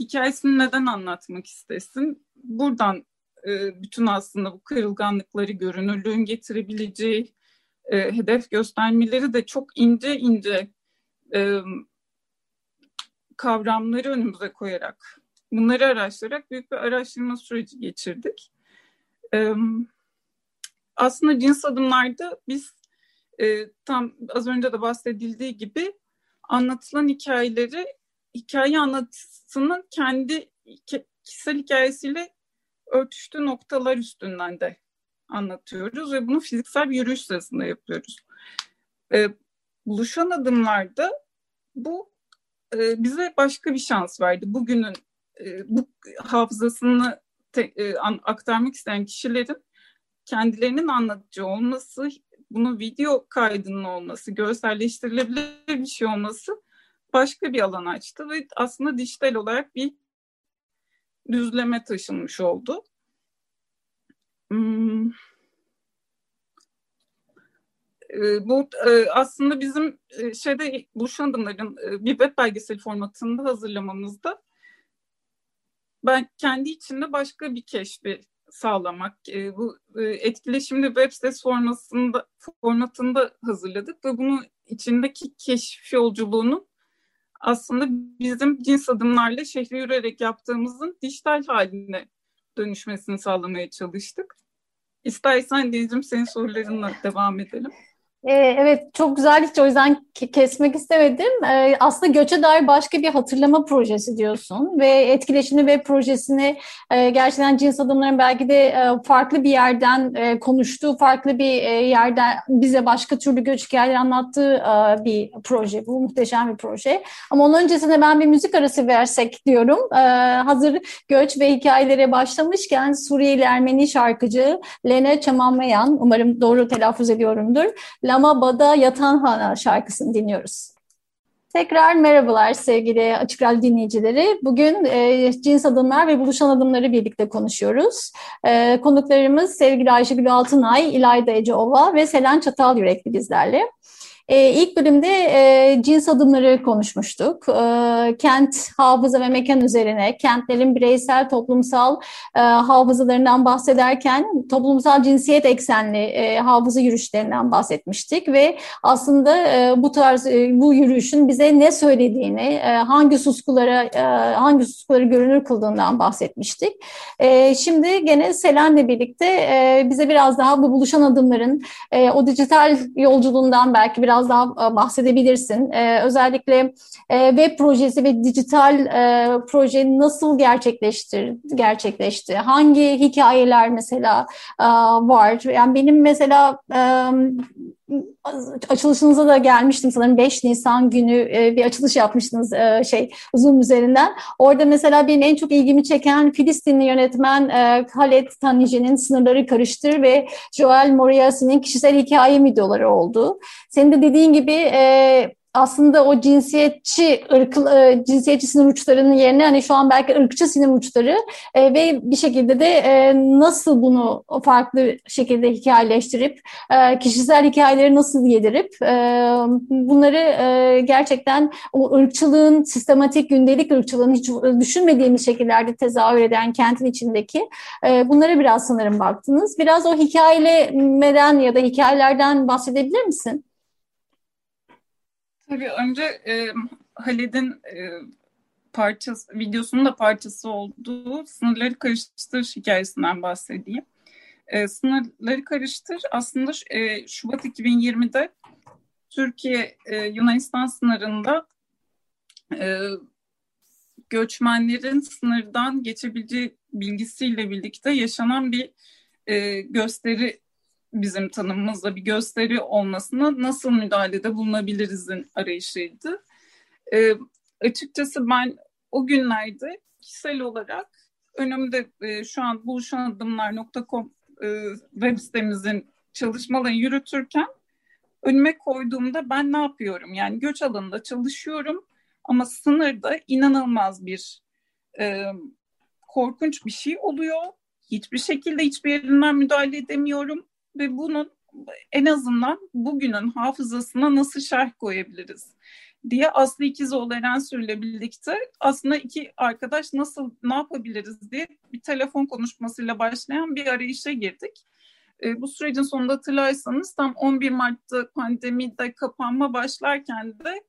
S8: hikayesini neden anlatmak istesin? Buradan e, bütün aslında bu kırılganlıkları görünürlüğün getirebileceği e, hedef göstermeleri de çok ince ince e, kavramları önümüze koyarak bunları araştırarak büyük bir araştırma süreci geçirdik. E, aslında cins adımlarda biz e, tam az önce de bahsedildiği gibi anlatılan hikayeleri hikaye anlatısının kendi kişisel hikayesiyle örtüştüğü noktalar üstünden de anlatıyoruz ve bunu fiziksel bir yürüyüş sırasında yapıyoruz. E, buluşan adımlarda bu e, bize başka bir şans verdi. Bugünün e, bu hafızasını te, e, an, aktarmak isteyen kişilerin kendilerinin anlatıcı olması, bunu video kaydının olması, görselleştirilebilir bir şey olması başka bir alan açtı ve aslında dijital olarak bir düzleme taşınmış oldu. Hmm. Ee, bu e, aslında bizim e, şeyde buluşan adımların e, bir web belgesel formatında hazırlamamızda ben kendi içinde başka bir keşfi sağlamak. Bu etkileşimli web sitesi formatında, formatında hazırladık ve bunu içindeki keşif yolculuğunun aslında bizim cins adımlarla şehri yürüyerek yaptığımızın dijital haline dönüşmesini sağlamaya çalıştık. İstersen Deniz'im senin sorularınla devam edelim.
S5: Ee, evet çok güzel hiç o yüzden kesmek istemedim. Ee, aslında göçe dair başka bir hatırlama projesi diyorsun ve etkileşimli web projesini e, gerçekten cins adımların belki de e, farklı bir yerden e, konuştuğu, farklı bir yerden bize başka türlü göç hikayeleri anlattığı bir proje. Bu muhteşem bir proje. Ama onun öncesinde ben bir müzik arası versek diyorum. Hazır göç ve hikayelere başlamışken Suriyeli Ermeni şarkıcı Lene Çamanmayan, umarım doğru telaffuz ediyorumdur. Lama Bada Yatan Hana şarkısını dinliyoruz. Tekrar merhabalar sevgili Açık Radyo dinleyicileri. Bugün e, cins adımlar ve buluşan adımları birlikte konuşuyoruz. E, konuklarımız sevgili Ayşegül Altınay, İlayda Eceova ve Selen Çatal Yürekli bizlerle. E, ilk bölümde e, cins adımları konuşmuştuk. E, kent hafıza ve mekan üzerine, kentlerin bireysel toplumsal e, hafızalarından bahsederken toplumsal cinsiyet eksenli e, hafıza yürüyüşlerinden bahsetmiştik ve aslında e, bu tarz e, bu yürüyüşün bize ne söylediğini, e, hangi suskulara e, hangi suskuları görünür kıldığından bahsetmiştik. E, şimdi gene Selen'le birlikte e, bize biraz daha bu buluşan adımların e, o dijital yolculuğundan belki biraz biraz daha e, bahsedebilirsin. Ee, özellikle e, web projesi ve dijital e, proje nasıl gerçekleştir, gerçekleşti? Hangi hikayeler mesela e, var? Yani benim mesela e, açılışınıza da gelmiştim sanırım 5 Nisan günü e, bir açılış yapmıştınız e, şey Zoom üzerinden. Orada mesela benim en çok ilgimi çeken Filistinli yönetmen e, Khaled Tanici'nin Sınırları Karıştır ve Joel Moriarty'nin kişisel hikaye videoları oldu. Senin de dediğin gibi aslında o cinsiyetçi ırk, e, cinsiyetçi sinir uçlarının yerine hani şu an belki ırkçı sinir uçları e, ve bir şekilde de e, nasıl bunu farklı şekilde hikayeleştirip e, kişisel hikayeleri nasıl yedirip e, bunları e, gerçekten o ırkçılığın sistematik gündelik ırkçılığın hiç düşünmediğimiz şekillerde tezahür eden kentin içindeki e, bunlara biraz sanırım baktınız. Biraz o hikayelemeden ya da hikayelerden bahsedebilir misin?
S8: Tabii önce e, Halid'in e, parçası, videosunun da parçası olduğu Sınırları Karıştır hikayesinden bahsedeyim. E, Sınırları Karıştır aslında e, Şubat 2020'de Türkiye e, Yunanistan sınırında e, göçmenlerin sınırdan geçebileceği bilgisiyle birlikte yaşanan bir e, gösteri bizim tanımımızda bir gösteri olmasına nasıl müdahalede bulunabilirizin arayışıydı. E, açıkçası ben o günlerde kişisel olarak önümde e, şu an buluşanadımlar.com e, web sitemizin çalışmalarını yürütürken önüme koyduğumda ben ne yapıyorum? Yani göç alanında çalışıyorum ama sınırda inanılmaz bir e, korkunç bir şey oluyor. Hiçbir şekilde hiçbir yerinden müdahale edemiyorum ve bunun en azından bugünün hafızasına nasıl şerh koyabiliriz diye Aslı İkizoğlu Erensür ile birlikte aslında iki arkadaş nasıl ne yapabiliriz diye bir telefon konuşmasıyla başlayan bir arayışa girdik. E, bu sürecin sonunda hatırlarsanız tam 11 Mart'ta pandemide kapanma başlarken de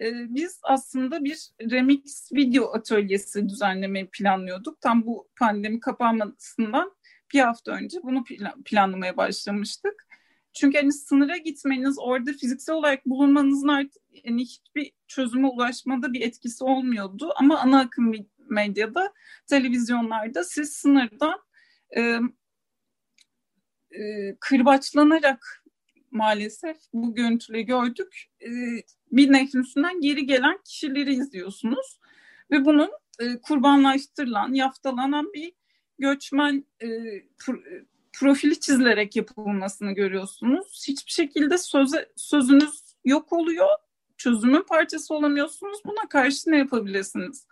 S8: e, biz aslında bir remix video atölyesi düzenlemeyi planlıyorduk. Tam bu pandemi kapanmasından bir hafta önce bunu planlamaya başlamıştık. Çünkü hani sınıra gitmeniz, orada fiziksel olarak bulunmanızın artık yani hiçbir çözüme ulaşmada bir etkisi olmuyordu. Ama ana akım medyada, televizyonlarda siz sınırdan e, e, kırbaçlanarak maalesef bu görüntüleri gördük. E, bir nehrin üstünden geri gelen kişileri izliyorsunuz. Ve bunun e, kurbanlaştırılan, yaftalanan bir göçmen e, profili çizilerek yapılmasını görüyorsunuz. Hiçbir şekilde söze, sözünüz yok oluyor. Çözümün parçası olamıyorsunuz. Buna karşı ne yapabilirsiniz?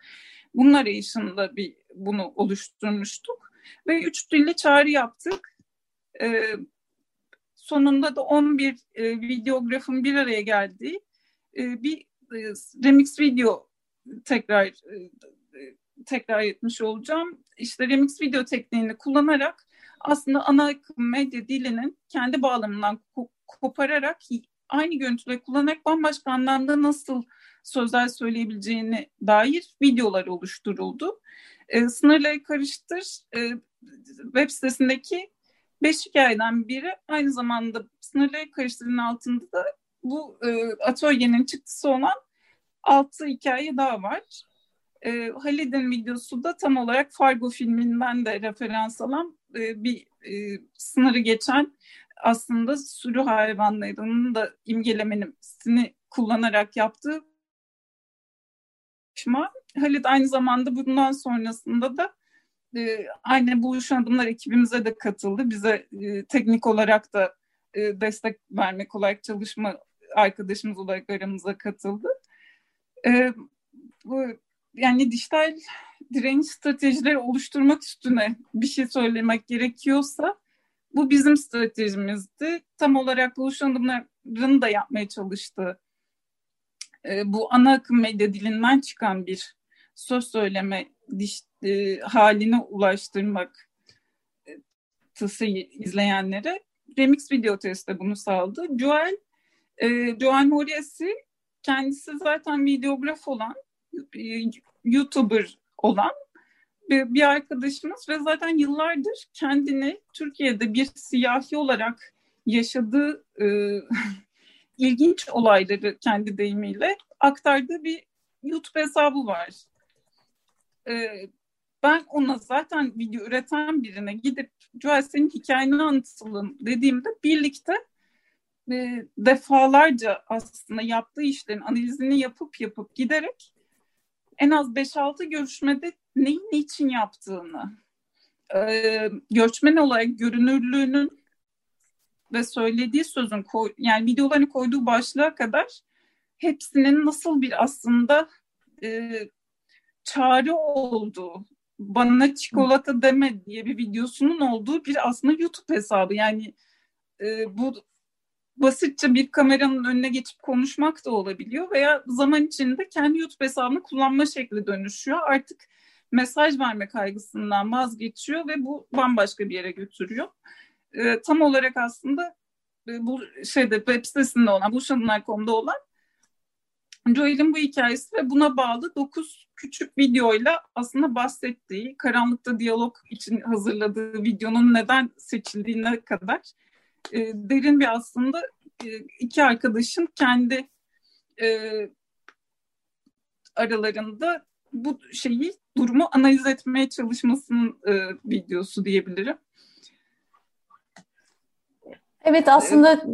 S8: Bunun arayışında bir bunu oluşturmuştuk. Ve üç dilli çağrı yaptık. Ee, sonunda da 11 e, videografın bir araya geldiği e, bir e, remix video tekrar e, tekrar etmiş olacağım. İşte remix video tekniğini kullanarak aslında ana akım medya dilinin kendi bağlamından ko- kopararak aynı görüntüleri kullanarak bambaşka anlamda nasıl sözler söyleyebileceğini dair videolar oluşturuldu. E, sınırları karıştır e, web sitesindeki beş hikayeden biri aynı zamanda sınırları karıştırın altında da bu e, atölyenin çıktısı olan altı hikaye daha var. E, Halid'in videosu da tam olarak Fargo filminden de referans alan e, bir e, sınırı geçen aslında sürü hayvanlarının da imgelemesini kullanarak yaptığı çalışma. Halit aynı zamanda bundan sonrasında da e, aynı Buluşan Adımlar ekibimize de katıldı. Bize e, teknik olarak da e, destek vermek olarak çalışma arkadaşımız olarak aramıza katıldı. E, bu yani dijital direniş stratejileri oluşturmak üstüne bir şey söylemek gerekiyorsa bu bizim stratejimizdi. Tam olarak buluşanların da yapmaya çalıştığı e, bu ana akım medya dilinden çıkan bir söz söyleme diş, e, haline ulaştırmak e, tısı izleyenlere Remix Video Test bunu sağladı. Joel, e, Joel Moriesi kendisi zaten videograf olan, YouTuber olan bir, bir arkadaşımız ve zaten yıllardır kendini Türkiye'de bir siyahi olarak yaşadığı e, ilginç olayları kendi deyimiyle aktardığı bir YouTube hesabı var. E, ben ona zaten video üreten birine gidip Joel senin hikayeni anlatalım dediğimde birlikte e, defalarca aslında yaptığı işlerin analizini yapıp yapıp giderek en az 5-6 görüşmede neyin niçin yaptığını, e, göçmen olarak görünürlüğünün ve söylediği sözün koy, yani videolarını koyduğu başlığa kadar hepsinin nasıl bir aslında e, çağrı olduğu, bana çikolata deme diye bir videosunun olduğu bir aslında YouTube hesabı. Yani e, bu basitçe bir kameranın önüne geçip konuşmak da olabiliyor veya zaman içinde kendi YouTube hesabını kullanma şekli dönüşüyor. Artık mesaj verme kaygısından vazgeçiyor ve bu bambaşka bir yere götürüyor. E, tam olarak aslında e, bu şeyde web sitesinde olan, buluşanlar.com'da olan Joel'in bu hikayesi ve buna bağlı 9 küçük videoyla aslında bahsettiği, karanlıkta diyalog için hazırladığı videonun neden seçildiğine kadar e, derin bir aslında e, iki arkadaşın kendi e, aralarında bu şeyi durumu analiz etmeye çalışmasının e, videosu diyebilirim.
S5: Evet aslında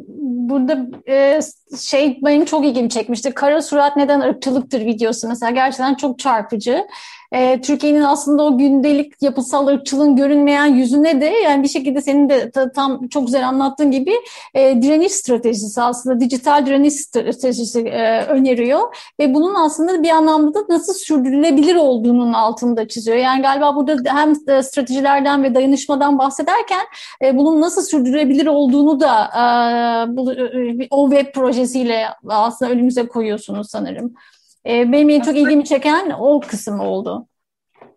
S5: burada e, şey benim çok ilgimi çekmişti. Kara surat neden ırkçılıktır videosu mesela gerçekten çok çarpıcı e, Türkiye'nin aslında o gündelik yapısal ırkçılığın görünmeyen yüzüne de yani bir şekilde senin de tam çok güzel anlattığın gibi e, direniş stratejisi aslında dijital direniş stratejisi e, öneriyor ve bunun aslında bir anlamda da nasıl sürdürülebilir olduğunun altında çiziyor. Yani galiba burada hem e, stratejilerden ve dayanışmadan bahsederken e, bunun nasıl sürdürülebilir olduğunu da e, bu, o web projesiyle aslında önümüze koyuyorsunuz sanırım. E, benim en çok ilgimi çeken o kısım oldu.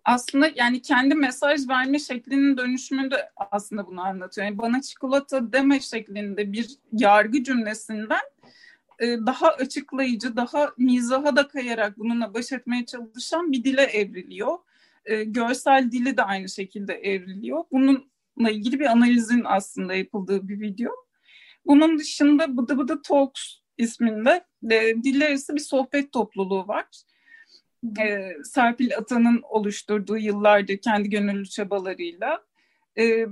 S8: Aslında yani kendi mesaj verme şeklinin dönüşümünde aslında bunu anlatıyor. Yani bana çikolata deme şeklinde bir yargı cümlesinden e, daha açıklayıcı, daha mizaha da kayarak bununla baş etmeye çalışan bir dile evriliyor. E, görsel dili de aynı şekilde evriliyor. Bununla ilgili bir analizin aslında yapıldığı bir video. Bunun dışında Bıdı Bıdı Talks isminde e, diller bir sohbet topluluğu var. E, Serpil Atan'ın oluşturduğu yıllardır kendi gönüllü çabalarıyla e,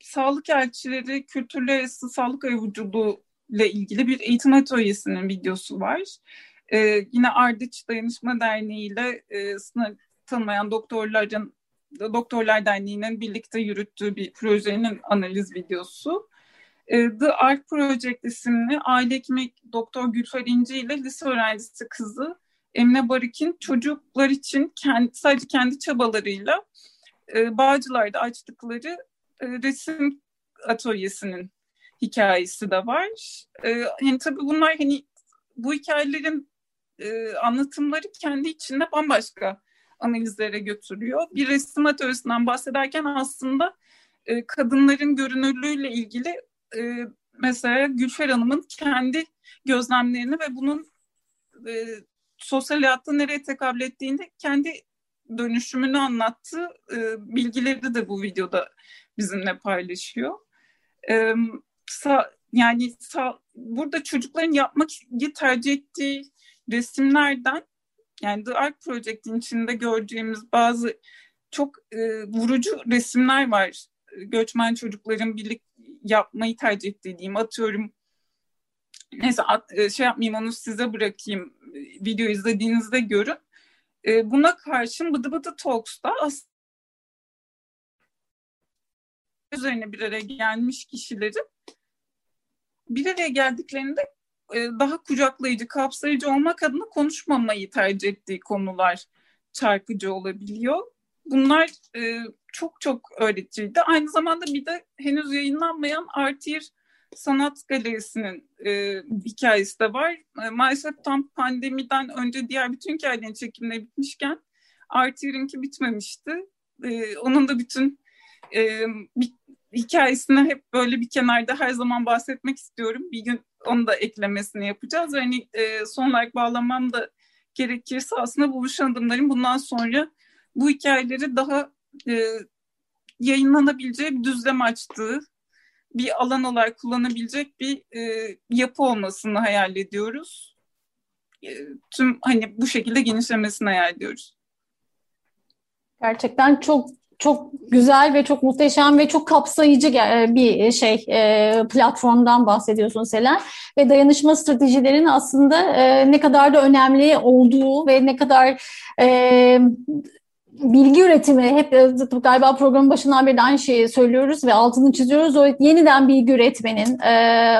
S8: sağlık elçileri kültürler arası sağlık avuculuğu ile ilgili bir eğitim atölyesinin videosu var. E, yine Ardıç Dayanışma Derneği ile e, sınır tanımayan doktorların Doktorlar Derneği'nin birlikte yürüttüğü bir projenin analiz videosu. E, The Art Project isimli aile hekimi Doktor Gülfer İnci ile lise öğrencisi kızı Emine Barik'in çocuklar için kendi, sadece kendi çabalarıyla e, Bağcılar'da açtıkları e, resim atölyesinin hikayesi de var. E, yani tabii bunlar hani bu hikayelerin e, anlatımları kendi içinde bambaşka analizlere götürüyor. Bir resim atölyesinden bahsederken aslında e, kadınların görünürlüğüyle ilgili e, mesela Gülfer Hanım'ın kendi gözlemlerini ve bunun e, sosyal hayatta nereye tekabül ettiğini kendi dönüşümünü anlattığı e, bilgileri de bu videoda bizimle paylaşıyor. E, sa, yani sa, burada çocukların yapmak tercih ettiği resimlerden yani The Art Project'in içinde gördüğümüz bazı çok e, vurucu resimler var. Göçmen çocukların birlik yapmayı tercih ettiği diyeyim. Atıyorum neyse at, e, şey yapmayayım onu size bırakayım. Video izlediğinizde görün. E, buna karşın Bıdı Bıdı Talks'ta aslında üzerine bir araya gelmiş kişilerin bir araya geldiklerinde e, daha kucaklayıcı, kapsayıcı olmak adına konuşmamayı tercih ettiği konular çarpıcı olabiliyor. Bunlar e, çok çok öğreticiydi. Aynı zamanda bir de henüz yayınlanmayan Artir Sanat Galerisi'nin e, hikayesi de var. E, maalesef tam pandemiden önce diğer bütün hikayelerin çekimleri bitmişken Artir'inki bitmemişti. E, onun da bütün e, bir, hikayesini hep böyle bir kenarda her zaman bahsetmek istiyorum. Bir gün onu da eklemesini yapacağız. Yani e, son olarak bağlamam da gerekirse aslında buluşan adımların bundan sonra bu hikayeleri daha e, yayınlanabileceği bir düzlem açtığı bir alan olarak kullanabilecek bir e, yapı olmasını hayal ediyoruz. E, tüm hani bu şekilde genişlemesini hayal ediyoruz.
S5: Gerçekten çok çok güzel ve çok muhteşem ve çok kapsayıcı bir şey e, platformdan bahsediyorsun Selen ve dayanışma stratejilerinin aslında e, ne kadar da önemli olduğu ve ne kadar e, bilgi üretimi hep galiba programın başından beri aynı şeyi söylüyoruz ve altını çiziyoruz. O yeniden bilgi üretmenin e,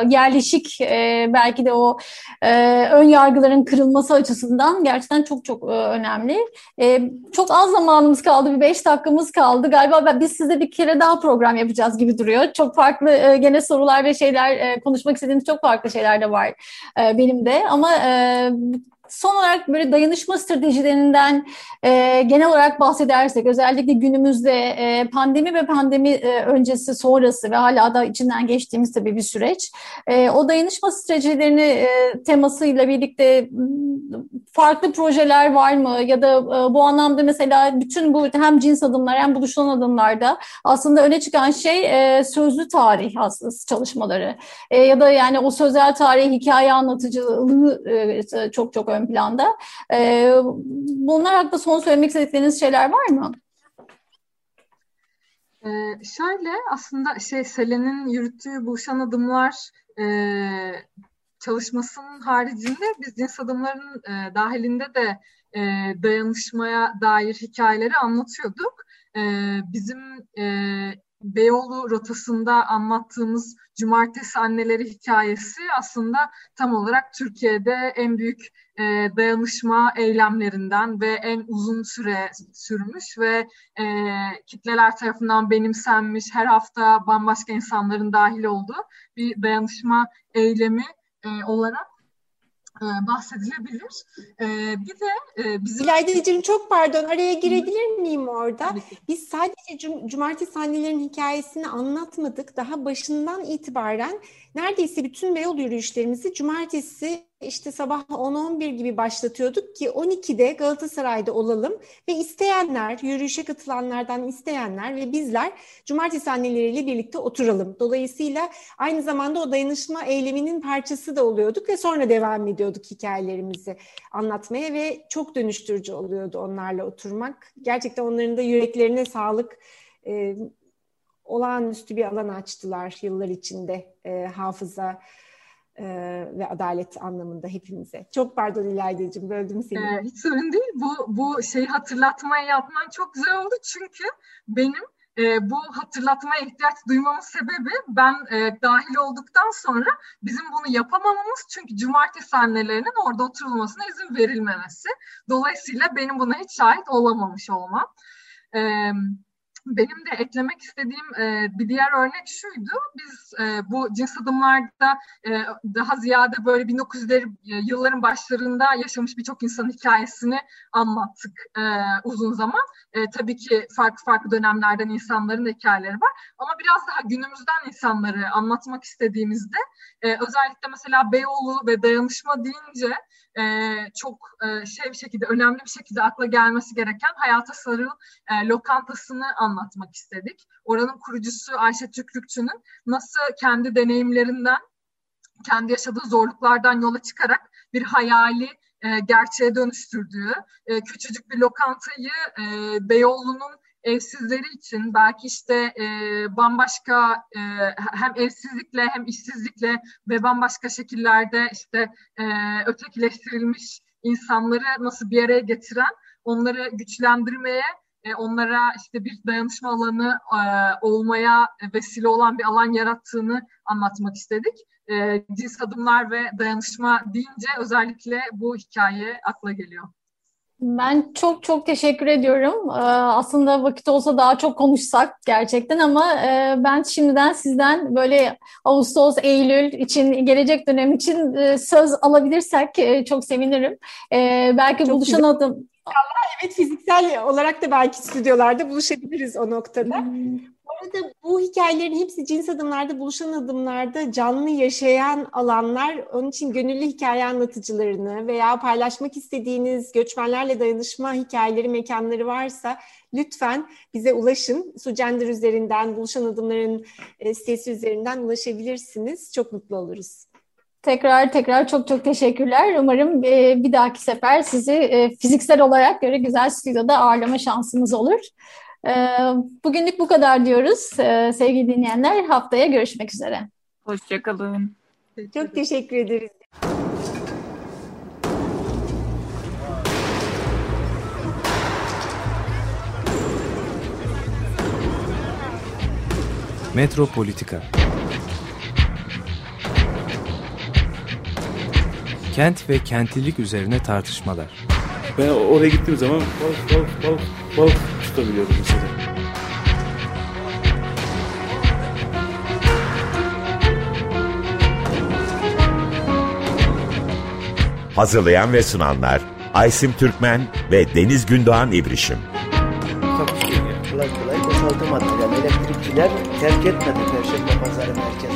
S5: yerleşik e, belki de o e, ön yargıların kırılması açısından gerçekten çok çok e, önemli. E, çok az zamanımız kaldı. Bir beş dakikamız kaldı. Galiba biz size bir kere daha program yapacağız gibi duruyor. Çok farklı e, gene sorular ve şeyler e, konuşmak istediğimiz çok farklı şeyler de var e, benim de. Ama e, son olarak böyle dayanışma stratejilerinden e, genel olarak bahsedersek özellikle günümüzde e, pandemi ve pandemi e, öncesi sonrası ve hala da içinden geçtiğimiz tabii bir süreç. E, o dayanışma stratejilerini e, temasıyla birlikte farklı projeler var mı? Ya da e, bu anlamda mesela bütün bu hem cins adımlar hem buluşulan adımlarda aslında öne çıkan şey e, sözlü tarih aslında çalışmaları. E, ya da yani o sözel tarih hikaye anlatıcılığı e, çok çok ön planda. E, bunlar hakkında son söylemek istedikleriniz şeyler var mı?
S6: Ee, şöyle aslında şey Selen'in yürüttüğü buluşan adımlar e, çalışmasının haricinde biz cins adımların e, dahilinde de e, dayanışmaya dair hikayeleri anlatıyorduk. E, bizim e, Beyoğlu rotasında anlattığımız Cumartesi Anneleri hikayesi aslında tam olarak Türkiye'de en büyük e, dayanışma eylemlerinden ve en uzun süre sürmüş ve e, kitleler tarafından benimsenmiş, her hafta bambaşka insanların dahil olduğu bir dayanışma eylemi e, olarak bahsedilebilir. E, bir de e, bizim...
S7: İlayda'cığım çok pardon araya girebilir miyim orada? Biz sadece cum Cumartesi annelerin hikayesini anlatmadık. Daha başından itibaren neredeyse bütün Beyoğlu yürüyüşlerimizi Cumartesi işte sabah 10-11 gibi başlatıyorduk ki 12'de Galatasaray'da olalım ve isteyenler, yürüyüşe katılanlardan isteyenler ve bizler cumartesi anneleriyle birlikte oturalım. Dolayısıyla aynı zamanda o dayanışma eyleminin parçası da oluyorduk ve sonra devam ediyorduk hikayelerimizi anlatmaya ve çok dönüştürücü oluyordu onlarla oturmak. Gerçekten onların da yüreklerine sağlık. Olağanüstü bir alan açtılar yıllar içinde e, hafıza e, ve adalet anlamında hepimize. Çok pardon İlayda'cığım böldüm seni.
S6: Ee, hiç sorun değil. Bu, bu şeyi hatırlatmaya yapman çok güzel oldu çünkü benim e, bu hatırlatmaya ihtiyaç duymamın sebebi ben e, dahil olduktan sonra bizim bunu yapamamamız çünkü cumartesi annelerinin orada oturulmasına izin verilmemesi. Dolayısıyla benim buna hiç şahit olamamış olmam. Evet benim de eklemek istediğim e, bir diğer örnek şuydu. Biz e, bu cins adımlarda e, daha ziyade böyle 1900'leri e, yılların başlarında yaşamış birçok insanın hikayesini anlattık e, uzun zaman. E, tabii ki farklı farklı dönemlerden insanların hikayeleri var. Ama biraz daha günümüzden insanları anlatmak istediğimizde e, özellikle mesela Beyoğlu ve dayanışma deyince e, çok e, şey bir şekilde önemli bir şekilde akla gelmesi gereken Hayata Sarıl e, lokantasını anlatmak istedik. Oranın kurucusu Ayşe Tükrükçü'nün nasıl kendi deneyimlerinden, kendi yaşadığı zorluklardan yola çıkarak bir hayali e, gerçeğe dönüştürdüğü, e, küçücük bir lokantayı e, Beyoğlu'nun evsizleri için belki işte e, bambaşka e, hem evsizlikle hem işsizlikle ve bambaşka şekillerde işte e, ötekileştirilmiş insanları nasıl bir araya getiren, onları güçlendirmeye, e, onlara işte bir dayanışma alanı e, olmaya vesile olan bir alan yarattığını anlatmak istedik. E, cins adımlar ve dayanışma deyince özellikle bu hikaye akla geliyor.
S5: Ben çok çok teşekkür ediyorum. Ee, aslında vakit olsa daha çok konuşsak gerçekten ama e, ben şimdiden sizden böyle Ağustos, Eylül için, gelecek dönem için e, söz alabilirsek e, çok sevinirim. Belki çok buluşan güzel. adım...
S7: Evet fiziksel olarak da belki stüdyolarda buluşabiliriz o noktada. Hmm arada bu hikayelerin hepsi cins adımlarda, buluşan adımlarda canlı yaşayan alanlar. Onun için gönüllü hikaye anlatıcılarını veya paylaşmak istediğiniz göçmenlerle dayanışma hikayeleri, mekanları varsa lütfen bize ulaşın. Sucender üzerinden, buluşan adımların e, sitesi üzerinden ulaşabilirsiniz. Çok mutlu oluruz.
S5: Tekrar tekrar çok çok teşekkürler. Umarım e, bir dahaki sefer sizi e, fiziksel olarak göre güzel stüdyoda ağırlama şansımız olur. Ee, bugünlük bu kadar diyoruz. Ee, sevgili dinleyenler haftaya görüşmek üzere.
S8: Hoşçakalın.
S7: Çok teşekkür ederiz.
S1: Metropolitika Kent ve kentlilik üzerine tartışmalar.
S2: Ben oraya gittiğim zaman balık balık balık balık tutabiliyordum mesela.
S3: Hazırlayan ve sunanlar Aysim Türkmen ve Deniz Gündoğan İbrişim.
S4: Kolay kolay boşaltamadı. Yani elektrikçiler terk etmedi Perşembe Pazarı merkezi.